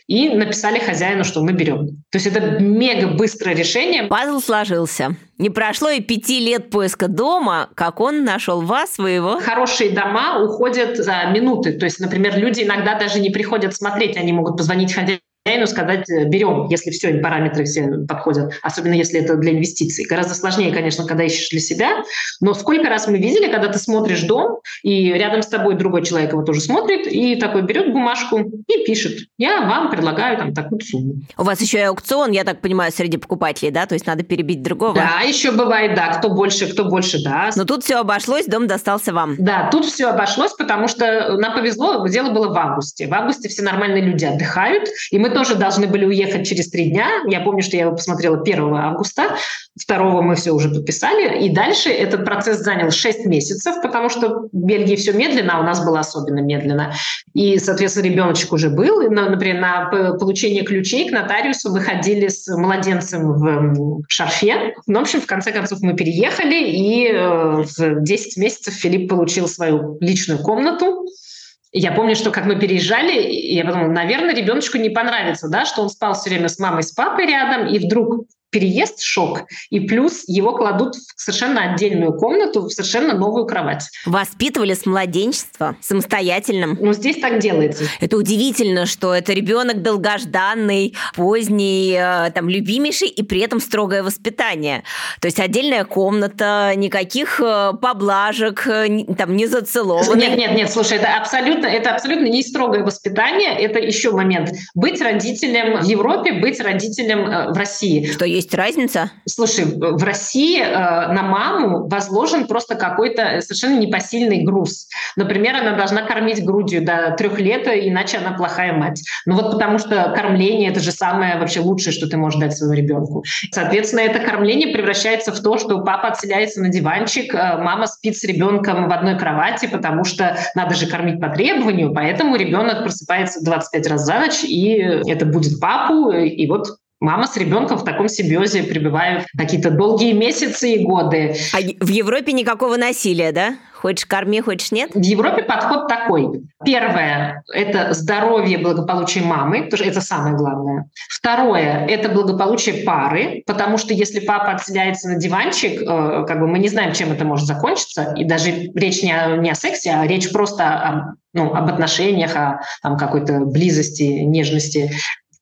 и написали хозяину, что мы берем. То есть это мега быстрое решение. Пазл сложился. Не прошло и пяти лет поиска дома, как он нашел вас, своего. Хорошие дома уходят за минуты. То есть, например, люди иногда даже не приходят смотреть, они могут позвонить хозяину хозяину сказать э, берем, если все, параметры все подходят, особенно если это для инвестиций. Гораздо сложнее, конечно, когда ищешь для себя, но сколько раз мы видели, когда ты смотришь дом, и рядом с тобой другой человек его тоже смотрит, и такой берет бумажку и пишет, я вам предлагаю там такую сумму. У вас еще и аукцион, я так понимаю, среди покупателей, да? То есть надо перебить другого? Да, еще бывает, да, кто больше, кто больше даст. Но тут все обошлось, дом достался вам. Да, тут все обошлось, потому что нам повезло, дело было в августе. В августе все нормальные люди отдыхают, и мы тоже должны были уехать через три дня. Я помню, что я его посмотрела 1 августа, 2 мы все уже подписали, и дальше этот процесс занял 6 месяцев, потому что в Бельгии все медленно, а у нас было особенно медленно. И, соответственно, ребеночек уже был. Например, на получение ключей к нотариусу мы ходили с младенцем в шарфе. Ну, в общем, в конце концов мы переехали, и э, в 10 месяцев Филипп получил свою личную комнату. Я помню, что как мы переезжали, я подумала, наверное, ребеночку не понравится, да, что он спал все время с мамой, с папой рядом, и вдруг переезд шок, и плюс его кладут в совершенно отдельную комнату, в совершенно новую кровать. Воспитывали с младенчества самостоятельным. Ну, здесь так делается. Это удивительно, что это ребенок долгожданный, поздний, э, там, любимейший, и при этом строгое воспитание. То есть отдельная комната, никаких э, поблажек, э, там, не зацелованных. Нет, нет, нет, слушай, это абсолютно, это абсолютно не строгое воспитание, это еще момент. Быть родителем в Европе, быть родителем в России. Что есть разница? Слушай, в России э, на маму возложен просто какой-то совершенно непосильный груз. Например, она должна кормить грудью до трех лет, иначе она плохая мать. Ну вот потому что кормление – это же самое вообще лучшее, что ты можешь дать своему ребенку. Соответственно, это кормление превращается в то, что папа отселяется на диванчик, э, мама спит с ребенком в одной кровати, потому что надо же кормить по требованию, поэтому ребенок просыпается 25 раз за ночь, и это будет папу, и вот Мама с ребенком в таком симбиозе пребывают какие-то долгие месяцы и годы. А в Европе никакого насилия, да? Хочешь корми, хочешь нет? В Европе подход такой. Первое – это здоровье, благополучие мамы, тоже это самое главное. Второе – это благополучие пары, потому что если папа отселяется на диванчик, э, как бы мы не знаем, чем это может закончиться, и даже речь не о, не о сексе, а речь просто о, ну, об отношениях, о там, какой-то близости, нежности.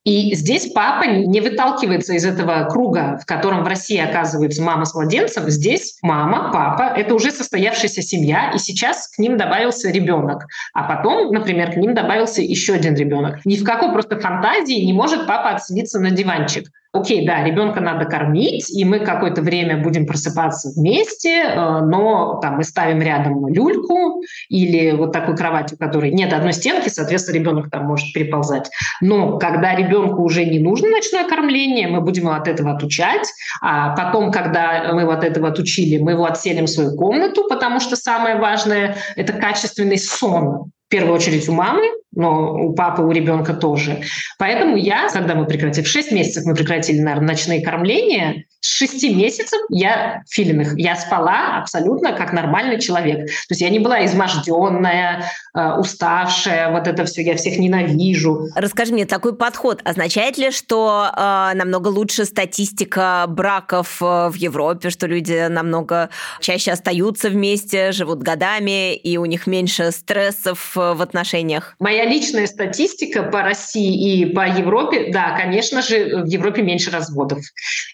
И здесь папа не выталкивается из этого круга, в котором в России оказывается мама с младенцем. Здесь мама, папа — это уже состоявшаяся семья, и сейчас к ним добавился ребенок. А потом, например, к ним добавился еще один ребенок. Ни в какой просто фантазии не может папа отселиться на диванчик окей, да, ребенка надо кормить, и мы какое-то время будем просыпаться вместе, э, но там мы ставим рядом люльку или вот такую кровать, у которой нет одной стенки, соответственно, ребенок там может переползать. Но когда ребенку уже не нужно ночное кормление, мы будем его от этого отучать, а потом, когда мы его от этого отучили, мы его отселим в свою комнату, потому что самое важное – это качественный сон в первую очередь у мамы, но у папы, у ребенка тоже. Поэтому я, когда мы прекратили, в 6 месяцев мы прекратили, наверное, ночные кормления, с 6 месяцев я филиных, я спала абсолютно как нормальный человек. То есть я не была изможденная, э, уставшая, вот это все, я всех ненавижу. Расскажи мне, такой подход означает ли, что э, намного лучше статистика браков э, в Европе, что люди намного чаще остаются вместе, живут годами, и у них меньше стрессов в отношениях? Моя личная статистика по России и по Европе, да, конечно же, в Европе меньше разводов.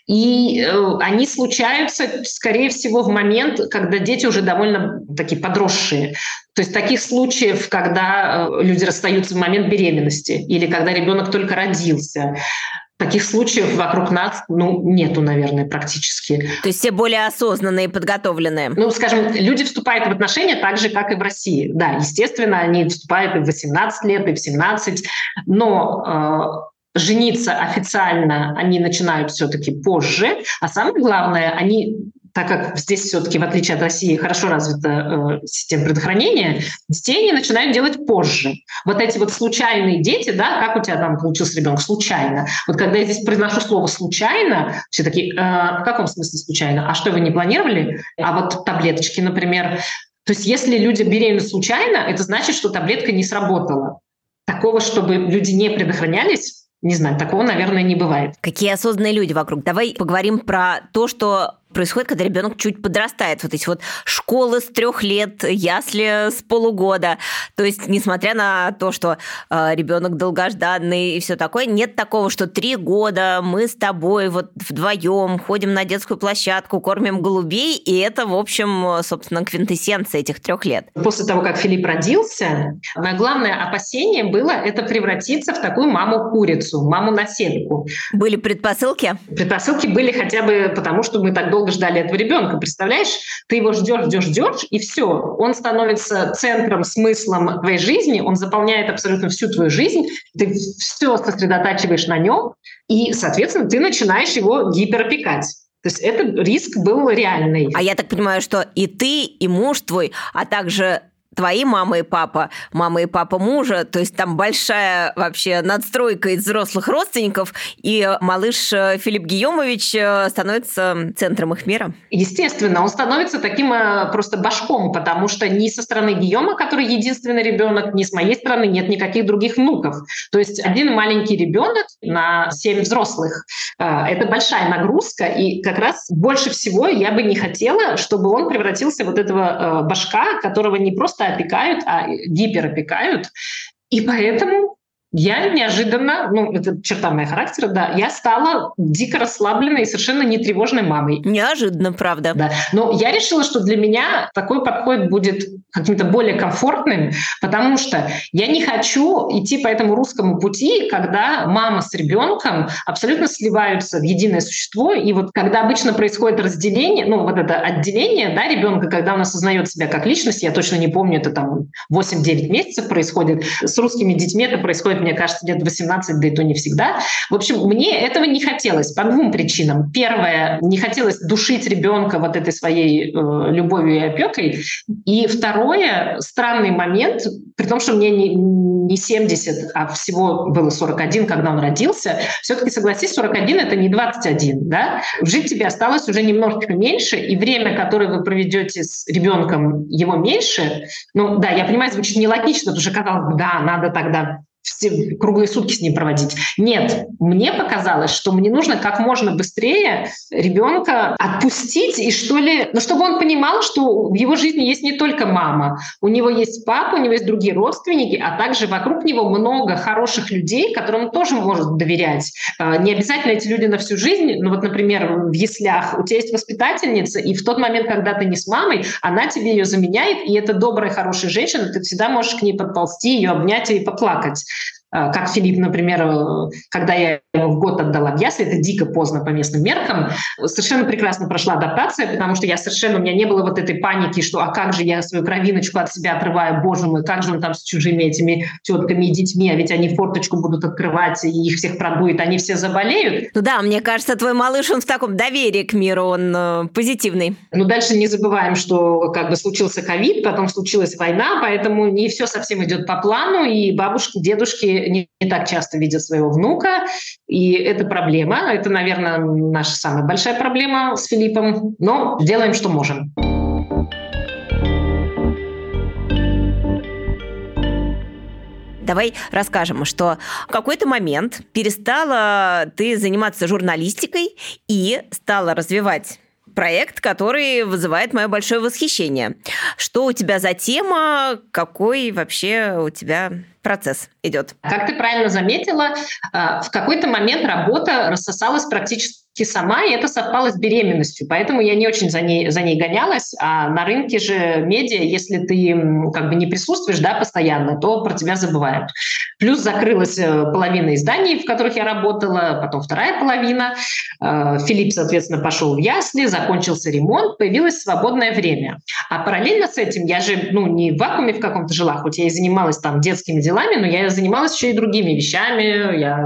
И э, они случаются, скорее всего, в момент, когда дети уже довольно такие подросшие. То есть таких случаев, когда э, люди расстаются в момент беременности или когда ребенок только родился. Таких случаев вокруг нас, ну, нету, наверное, практически. То есть все более осознанные и подготовленные? Ну, скажем, люди вступают в отношения так же, как и в России. Да, естественно, они вступают и в 18 лет, и в 17, но э, жениться официально они начинают все-таки позже, а самое главное, они так как здесь все-таки, в отличие от России, хорошо развита э, система предохранения, детей они начинают делать позже. Вот эти вот случайные дети, да, как у тебя там получился ребенок случайно. Вот когда я здесь произношу слово случайно, все такие, э, в каком смысле случайно? А что вы не планировали? А вот таблеточки, например. То есть если люди беременны случайно, это значит, что таблетка не сработала. Такого, чтобы люди не предохранялись, не знаю, такого, наверное, не бывает. Какие осознанные люди вокруг. Давай поговорим про то, что происходит, когда ребенок чуть подрастает. Вот эти вот школы с трех лет, ясли с полугода. То есть, несмотря на то, что э, ребенок долгожданный и все такое, нет такого, что три года мы с тобой вот вдвоем ходим на детскую площадку, кормим голубей, и это, в общем, собственно, квинтэссенция этих трех лет. После того, как Филипп родился, мое главное опасение было это превратиться в такую маму-курицу, маму-наседку. Были предпосылки? Предпосылки были хотя бы потому, что мы так долго ждали этого ребенка. Представляешь, ты его ждешь, ждешь, ждешь, и все. Он становится центром, смыслом твоей жизни, он заполняет абсолютно всю твою жизнь, ты все сосредотачиваешь на нем, и, соответственно, ты начинаешь его гиперопекать. То есть этот риск был реальный. А я так понимаю, что и ты, и муж твой, а также твои мама и папа, мама и папа мужа, то есть там большая вообще надстройка из взрослых родственников, и малыш э, Филипп Гийомович э, становится центром их мира. Естественно, он становится таким э, просто башком, потому что ни со стороны Гийома, который единственный ребенок, ни с моей стороны нет никаких других внуков. То есть один маленький ребенок на семь взрослых. Это большая нагрузка, и как раз больше всего я бы не хотела, чтобы он превратился в вот этого башка, которого не просто просто опекают, а гиперопекают. И поэтому я неожиданно, ну, это черта моего характера, да, я стала дико расслабленной и совершенно не тревожной мамой. Неожиданно, правда. Да. Но я решила, что для меня такой подход будет каким-то более комфортным, потому что я не хочу идти по этому русскому пути, когда мама с ребенком абсолютно сливаются в единое существо, и вот когда обычно происходит разделение, ну, вот это отделение, да, ребенка, когда он осознает себя как личность, я точно не помню, это там 8-9 месяцев происходит, с русскими детьми это происходит мне кажется, лет 18, да и то не всегда. В общем, мне этого не хотелось по двум причинам. Первое, не хотелось душить ребенка вот этой своей э, любовью и опекой. И второе, странный момент, при том, что мне не, не 70, а всего было 41, когда он родился, все-таки, согласись, 41 — это не 21, да? Жить тебе осталось уже немножечко меньше, и время, которое вы проведете с ребенком, его меньше. Ну да, я понимаю, звучит нелогично, потому что казалось бы, да, надо тогда все, круглые сутки с ним проводить. Нет, мне показалось, что мне нужно как можно быстрее ребенка отпустить, и что ли, ну, чтобы он понимал, что в его жизни есть не только мама, у него есть папа, у него есть другие родственники, а также вокруг него много хороших людей, которым он тоже может доверять. А, не обязательно эти люди на всю жизнь, ну вот, например, в яслях у тебя есть воспитательница, и в тот момент, когда ты не с мамой, она тебе ее заменяет, и это добрая, хорошая женщина, ты всегда можешь к ней подползти, ее обнять и поплакать. А, как Филипп, например, э, когда я его в год отдала в ясли, это дико поздно по местным меркам, совершенно прекрасно прошла адаптация, потому что я совершенно, у меня не было вот этой паники, что а как же я свою кровиночку от себя отрываю, боже мой, как же он там с чужими этими тетками и детьми, а ведь они форточку будут открывать, и их всех продует, они все заболеют. Ну да, мне кажется, твой малыш, он в таком доверии к миру, он э, позитивный. Ну дальше не забываем, что как бы случился ковид, потом случилась война, поэтому не все совсем идет по плану, и бабушки, дедушки не, не так часто видят своего внука, и это проблема. Это, наверное, наша самая большая проблема с Филиппом, но делаем, что можем. Давай расскажем, что в какой-то момент перестала ты заниматься журналистикой и стала развивать проект, который вызывает мое большое восхищение. Что у тебя за тема? Какой вообще у тебя процесс идет? Как ты правильно заметила, э, в какой-то момент работа рассосалась практически сама, и это совпало с беременностью. Поэтому я не очень за ней, за ней гонялась. А на рынке же медиа, если ты как бы не присутствуешь да, постоянно, то про тебя забывают. Плюс закрылась э, половина изданий, в которых я работала, потом вторая половина. Э, Филипп, соответственно, пошел в ясли, закончился ремонт, появилось свободное время. А параллельно с этим я же ну, не в вакууме в каком-то жила, хоть я и занималась там детскими делами, но я занималась еще и другими вещами. Я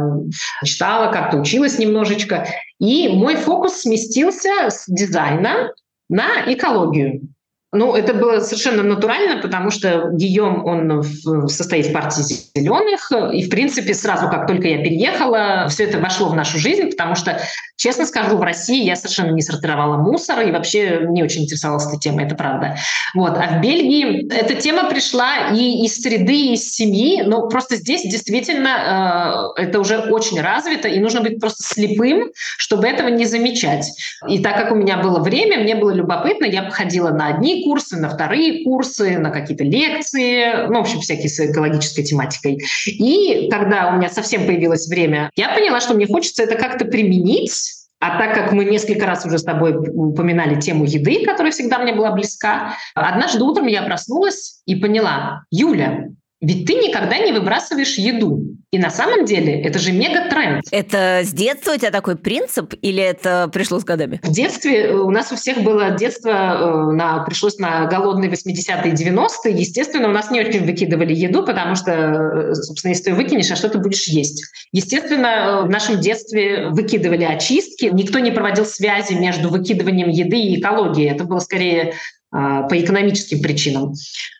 читала, как-то училась немножечко. И мой фокус сместился с дизайна на экологию. Ну, это было совершенно натурально, потому что Гийом, он в, состоит в партии зеленых, и, в принципе, сразу, как только я переехала, все это вошло в нашу жизнь, потому что, честно скажу, в России я совершенно не сортировала мусор и вообще не очень интересовалась этой темой, это правда. Вот. А в Бельгии эта тема пришла и из среды, и из семьи, но просто здесь действительно э, это уже очень развито, и нужно быть просто слепым, чтобы этого не замечать. И так как у меня было время, мне было любопытно, я походила на одни курсы, на вторые курсы, на какие-то лекции, ну, в общем, всякие с экологической тематикой. И когда у меня совсем появилось время, я поняла, что мне хочется это как-то применить, а так как мы несколько раз уже с тобой упоминали тему еды, которая всегда мне была близка, однажды утром я проснулась и поняла, Юля, ведь ты никогда не выбрасываешь еду. И на самом деле это же мега-тренд. Это с детства у тебя такой принцип или это пришло с годами? В детстве э, у нас у всех было детство, э, на, пришлось на голодные 80-е и 90-е. Естественно, у нас не очень выкидывали еду, потому что, э, собственно, если ты выкинешь, а что ты будешь есть? Естественно, в нашем детстве выкидывали очистки. Никто не проводил связи между выкидыванием еды и экологией. Это было скорее по экономическим причинам.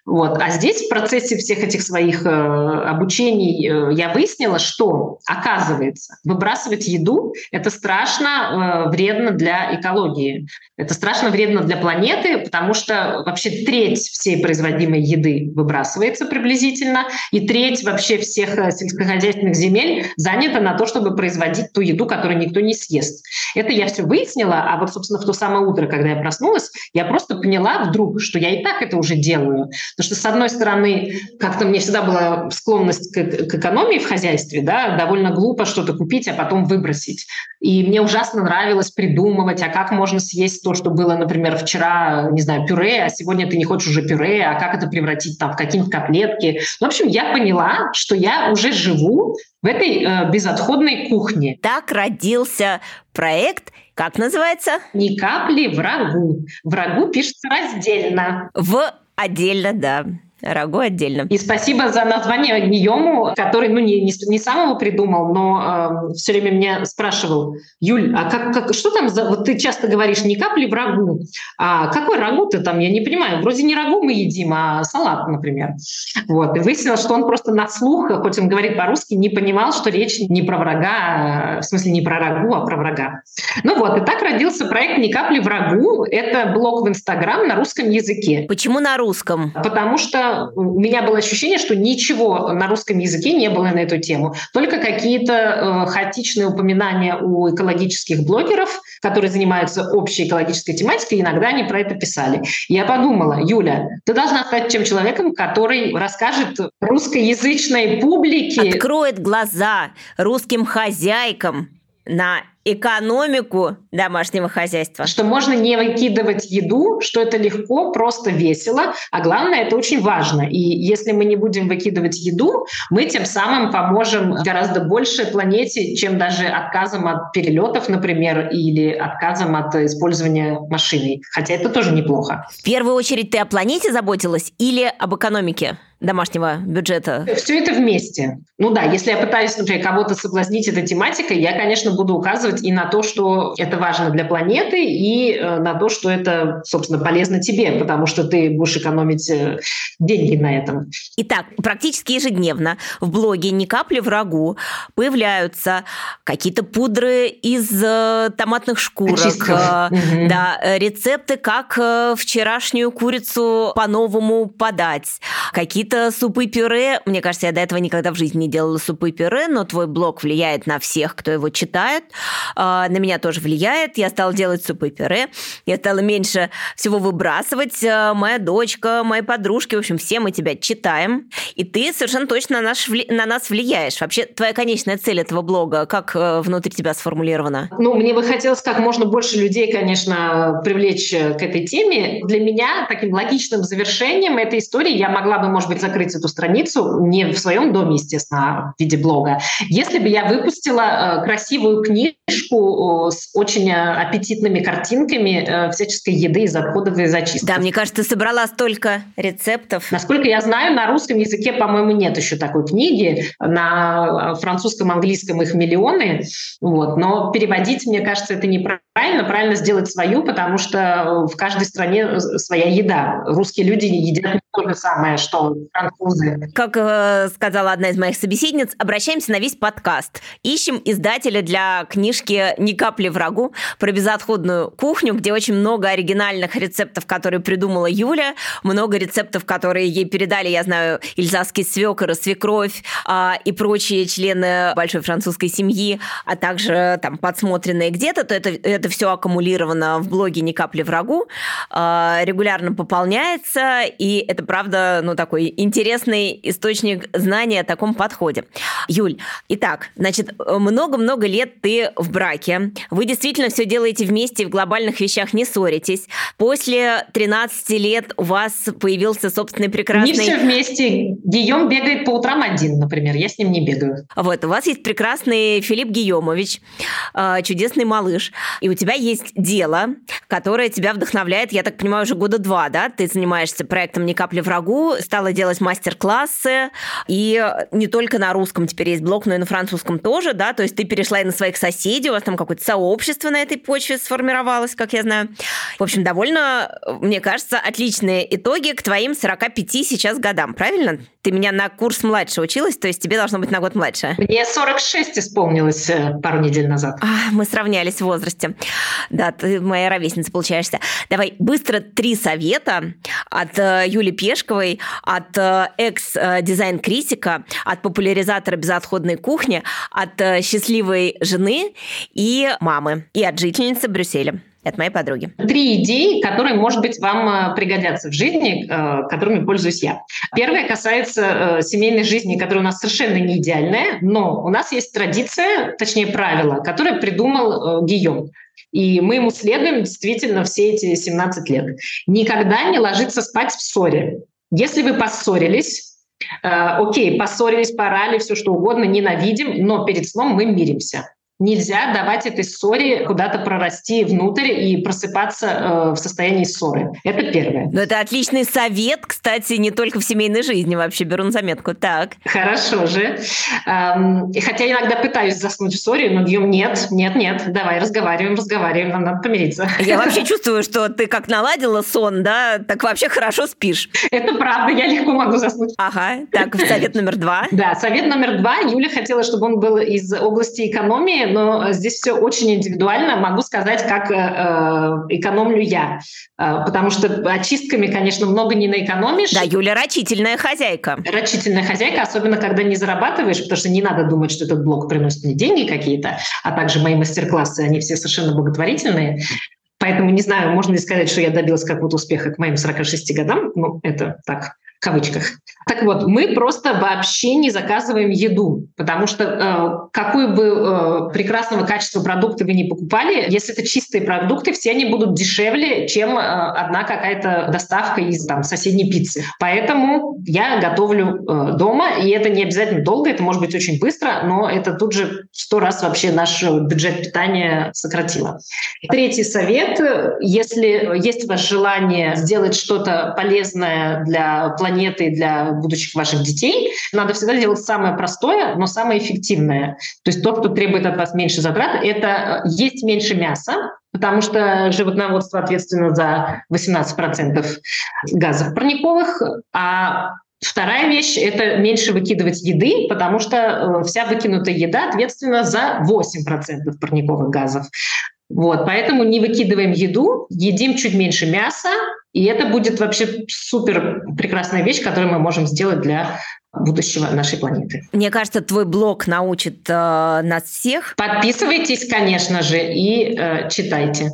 Вот. А здесь в процессе всех этих своих э, обучений э, я выяснила, что, оказывается, выбрасывать еду – это страшно э, вредно для экологии. Это страшно вредно для планеты, потому что вообще треть всей производимой еды выбрасывается приблизительно, и треть вообще всех сельскохозяйственных земель занята на то, чтобы производить ту еду, которую никто не съест. Это я все выяснила, а вот, собственно, в то самое утро, когда я проснулась, я просто поняла вдруг, что я и так это уже делаю. Потому что, с одной стороны, как-то мне всегда была склонность к, к экономии в хозяйстве, да, довольно глупо что-то купить, а потом выбросить. И мне ужасно нравилось придумывать, а как можно съесть то, что было, например, вчера, не знаю, пюре, а сегодня ты не хочешь уже пюре, а как это превратить там в какие-нибудь котлетки. В общем, я поняла, что я уже живу в этой э, безотходной кухне. Так родился проект как называется? Ни капли врагу. Врагу пишется раздельно. В отдельно, да. Рагу отдельно. И спасибо за название Гийому, который, ну, не, не, не сам его придумал, но э, все время меня спрашивал, Юль, а как, как, что там за... Вот ты часто говоришь, ни капли в рагу. А какой рагу ты там? Я не понимаю. Вроде не рагу мы едим, а салат, например. Вот. И выяснилось, что он просто на слух, хоть он говорит по-русски, не понимал, что речь не про врага, в смысле не про рагу, а про врага. Ну вот, и так родился проект «Ни капли в рагу». Это блог в Инстаграм на русском языке. Почему на русском? Потому что у меня было ощущение, что ничего на русском языке не было на эту тему. Только какие-то э, хаотичные упоминания у экологических блогеров, которые занимаются общей экологической тематикой, иногда они про это писали. Я подумала, Юля, ты должна стать тем человеком, который расскажет русскоязычной публике... Откроет глаза русским хозяйкам на экономику домашнего хозяйства. Что можно не выкидывать еду, что это легко, просто весело, а главное, это очень важно. И если мы не будем выкидывать еду, мы тем самым поможем гораздо больше планете, чем даже отказом от перелетов, например, или отказом от использования машины. Хотя это тоже неплохо. В первую очередь ты о планете заботилась или об экономике? Домашнего бюджета? Все это вместе. Ну да, если я пытаюсь, например, кого-то соблазнить этой тематикой, я, конечно, буду указывать и на то, что это важно для планеты, и э, на то, что это, собственно, полезно тебе, потому что ты будешь экономить э, деньги на этом. Итак, практически ежедневно в блоге «Ни капли врагу» появляются какие-то пудры из э, томатных шкурок, да, рецепты, как вчерашнюю курицу по-новому подать, какие-то какие-то супы-пюре. Мне кажется, я до этого никогда в жизни не делала супы-пюре, но твой блог влияет на всех, кто его читает. А, на меня тоже влияет. Я стала делать супы-пюре. Я стала меньше всего выбрасывать. А, моя дочка, мои подружки, в общем, все мы тебя читаем. И ты совершенно точно на нас, на нас влияешь. Вообще, твоя конечная цель этого блога, как э, внутри тебя сформулирована? Ну, мне бы хотелось как можно больше людей, конечно, привлечь к этой теме. Для меня таким логичным завершением этой истории я могла бы, может быть, закрыть эту страницу, не в своем доме, естественно, а в виде блога, если бы я выпустила э, красивую книжку с очень э, аппетитными картинками э, всяческой еды из отходов и зачистки. Да, мне кажется, ты собрала столько рецептов. Насколько я знаю, на русском языке, по-моему, нет еще такой книги. На французском, английском их миллионы. Вот. Но переводить, мне кажется, это не правильно, правильно сделать свою, потому что в каждой стране своя еда. Русские люди едят не то же самое, что французы. Как э, сказала одна из моих собеседниц, обращаемся на весь подкаст. Ищем издателя для книжки «Ни капли врагу» про безотходную кухню, где очень много оригинальных рецептов, которые придумала Юля, много рецептов, которые ей передали, я знаю, ильзасский свекор свекровь э, и прочие члены большой французской семьи, а также там подсмотренные где-то, то это, это все аккумулировано в блоге «Ни капли врагу», э, регулярно пополняется, и это, правда, ну, такой интересный источник знания о таком подходе. Юль, итак, значит, много-много лет ты в браке, вы действительно все делаете вместе, в глобальных вещах не ссоритесь. После 13 лет у вас появился собственный прекрасный... Не все вместе. Гийом бегает по утрам один, например, я с ним не бегаю. Вот, у вас есть прекрасный Филипп Гийомович, э, чудесный малыш, и у тебя есть дело, которое тебя вдохновляет, я так понимаю, уже года два, да? Ты занимаешься проектом «Ни капли врагу», стала делать мастер-классы, и не только на русском теперь есть блог, но и на французском тоже, да? То есть ты перешла и на своих соседей, у вас там какое-то сообщество на этой почве сформировалось, как я знаю. В общем, довольно, мне кажется, отличные итоги к твоим 45 сейчас годам, правильно? Ты меня на курс младше училась, то есть тебе должно быть на год младше. Мне 46 исполнилось э, пару недель назад. А, мы сравнялись в возрасте. Да, ты моя ровесница получаешься. Давай быстро три совета от э, Юли Пешковой, от э, экс-дизайн-критика, от популяризатора безотходной кухни, от счастливой жены и мамы, и от жительницы Брюсселя от моей подруги. Три идеи, которые, может быть, вам э, пригодятся в жизни, э, которыми пользуюсь я. Первое касается э, семейной жизни, которая у нас совершенно не идеальная, но у нас есть традиция, точнее правило, которое придумал Гийом. И мы ему следуем действительно все эти 17 лет. Никогда не ложиться спать в ссоре. Если вы поссорились, э, окей, поссорились, порали, все что угодно, ненавидим, но перед сном мы миримся. Нельзя давать этой ссоре куда-то прорасти внутрь и просыпаться э, в состоянии ссоры. Это первое. Но это отличный совет, кстати, не только в семейной жизни вообще, беру на заметку. Так. Хорошо же. Эм, хотя иногда пытаюсь заснуть в ссоре, но Гьюм, нет, нет, нет, давай разговариваем, разговариваем, нам надо помириться. Я вообще [LAUGHS] чувствую, что ты как наладила сон, да, так вообще хорошо спишь. Это правда, я легко могу заснуть. Ага, так, совет [LAUGHS] номер два. Да, совет номер два. Юля хотела, чтобы он был из области экономии, но здесь все очень индивидуально. Могу сказать, как э, э, экономлю я. Э, потому что очистками, конечно, много не наэкономишь. Да, Юля рачительная хозяйка. Рачительная хозяйка, особенно когда не зарабатываешь, потому что не надо думать, что этот блог приносит мне деньги какие-то, а также мои мастер-классы, они все совершенно благотворительные. Поэтому не знаю, можно ли сказать, что я добилась какого-то успеха к моим 46 годам. Ну, это так, кавычках. Так вот, мы просто вообще не заказываем еду, потому что э, какой бы э, прекрасного качества продукты вы не покупали, если это чистые продукты, все они будут дешевле, чем э, одна какая-то доставка из там, соседней пиццы. Поэтому я готовлю э, дома, и это не обязательно долго, это может быть очень быстро, но это тут же сто раз вообще наш бюджет питания сократило. Третий совет. Если есть у вас желание сделать что-то полезное для планеты, для будущих ваших детей, надо всегда делать самое простое, но самое эффективное. То есть то, что требует от вас меньше затрат, это э, есть меньше мяса, потому что животноводство ответственно за 18% газов парниковых, а Вторая вещь – это меньше выкидывать еды, потому что э, вся выкинутая еда ответственна за 8% парниковых газов. Вот, поэтому не выкидываем еду, едим чуть меньше мяса, и это будет вообще супер прекрасная вещь, которую мы можем сделать для будущего нашей планеты. Мне кажется, твой блог научит э, нас всех. Подписывайтесь, конечно же, и э, читайте.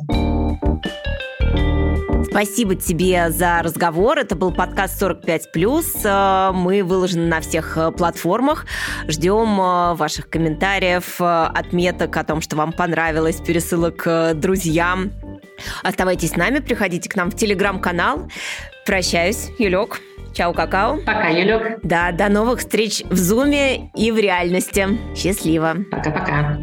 Спасибо тебе за разговор. Это был подкаст 45+. Э, мы выложены на всех э, платформах. Ждем э, ваших комментариев, отметок о том, что вам понравилось, пересылок друзьям. Оставайтесь с нами, приходите к нам в телеграм-канал. Прощаюсь, Юлек. Чао, какао. Пока, Юлек. Да, до новых встреч в Зуме и в реальности. Счастливо. Пока-пока.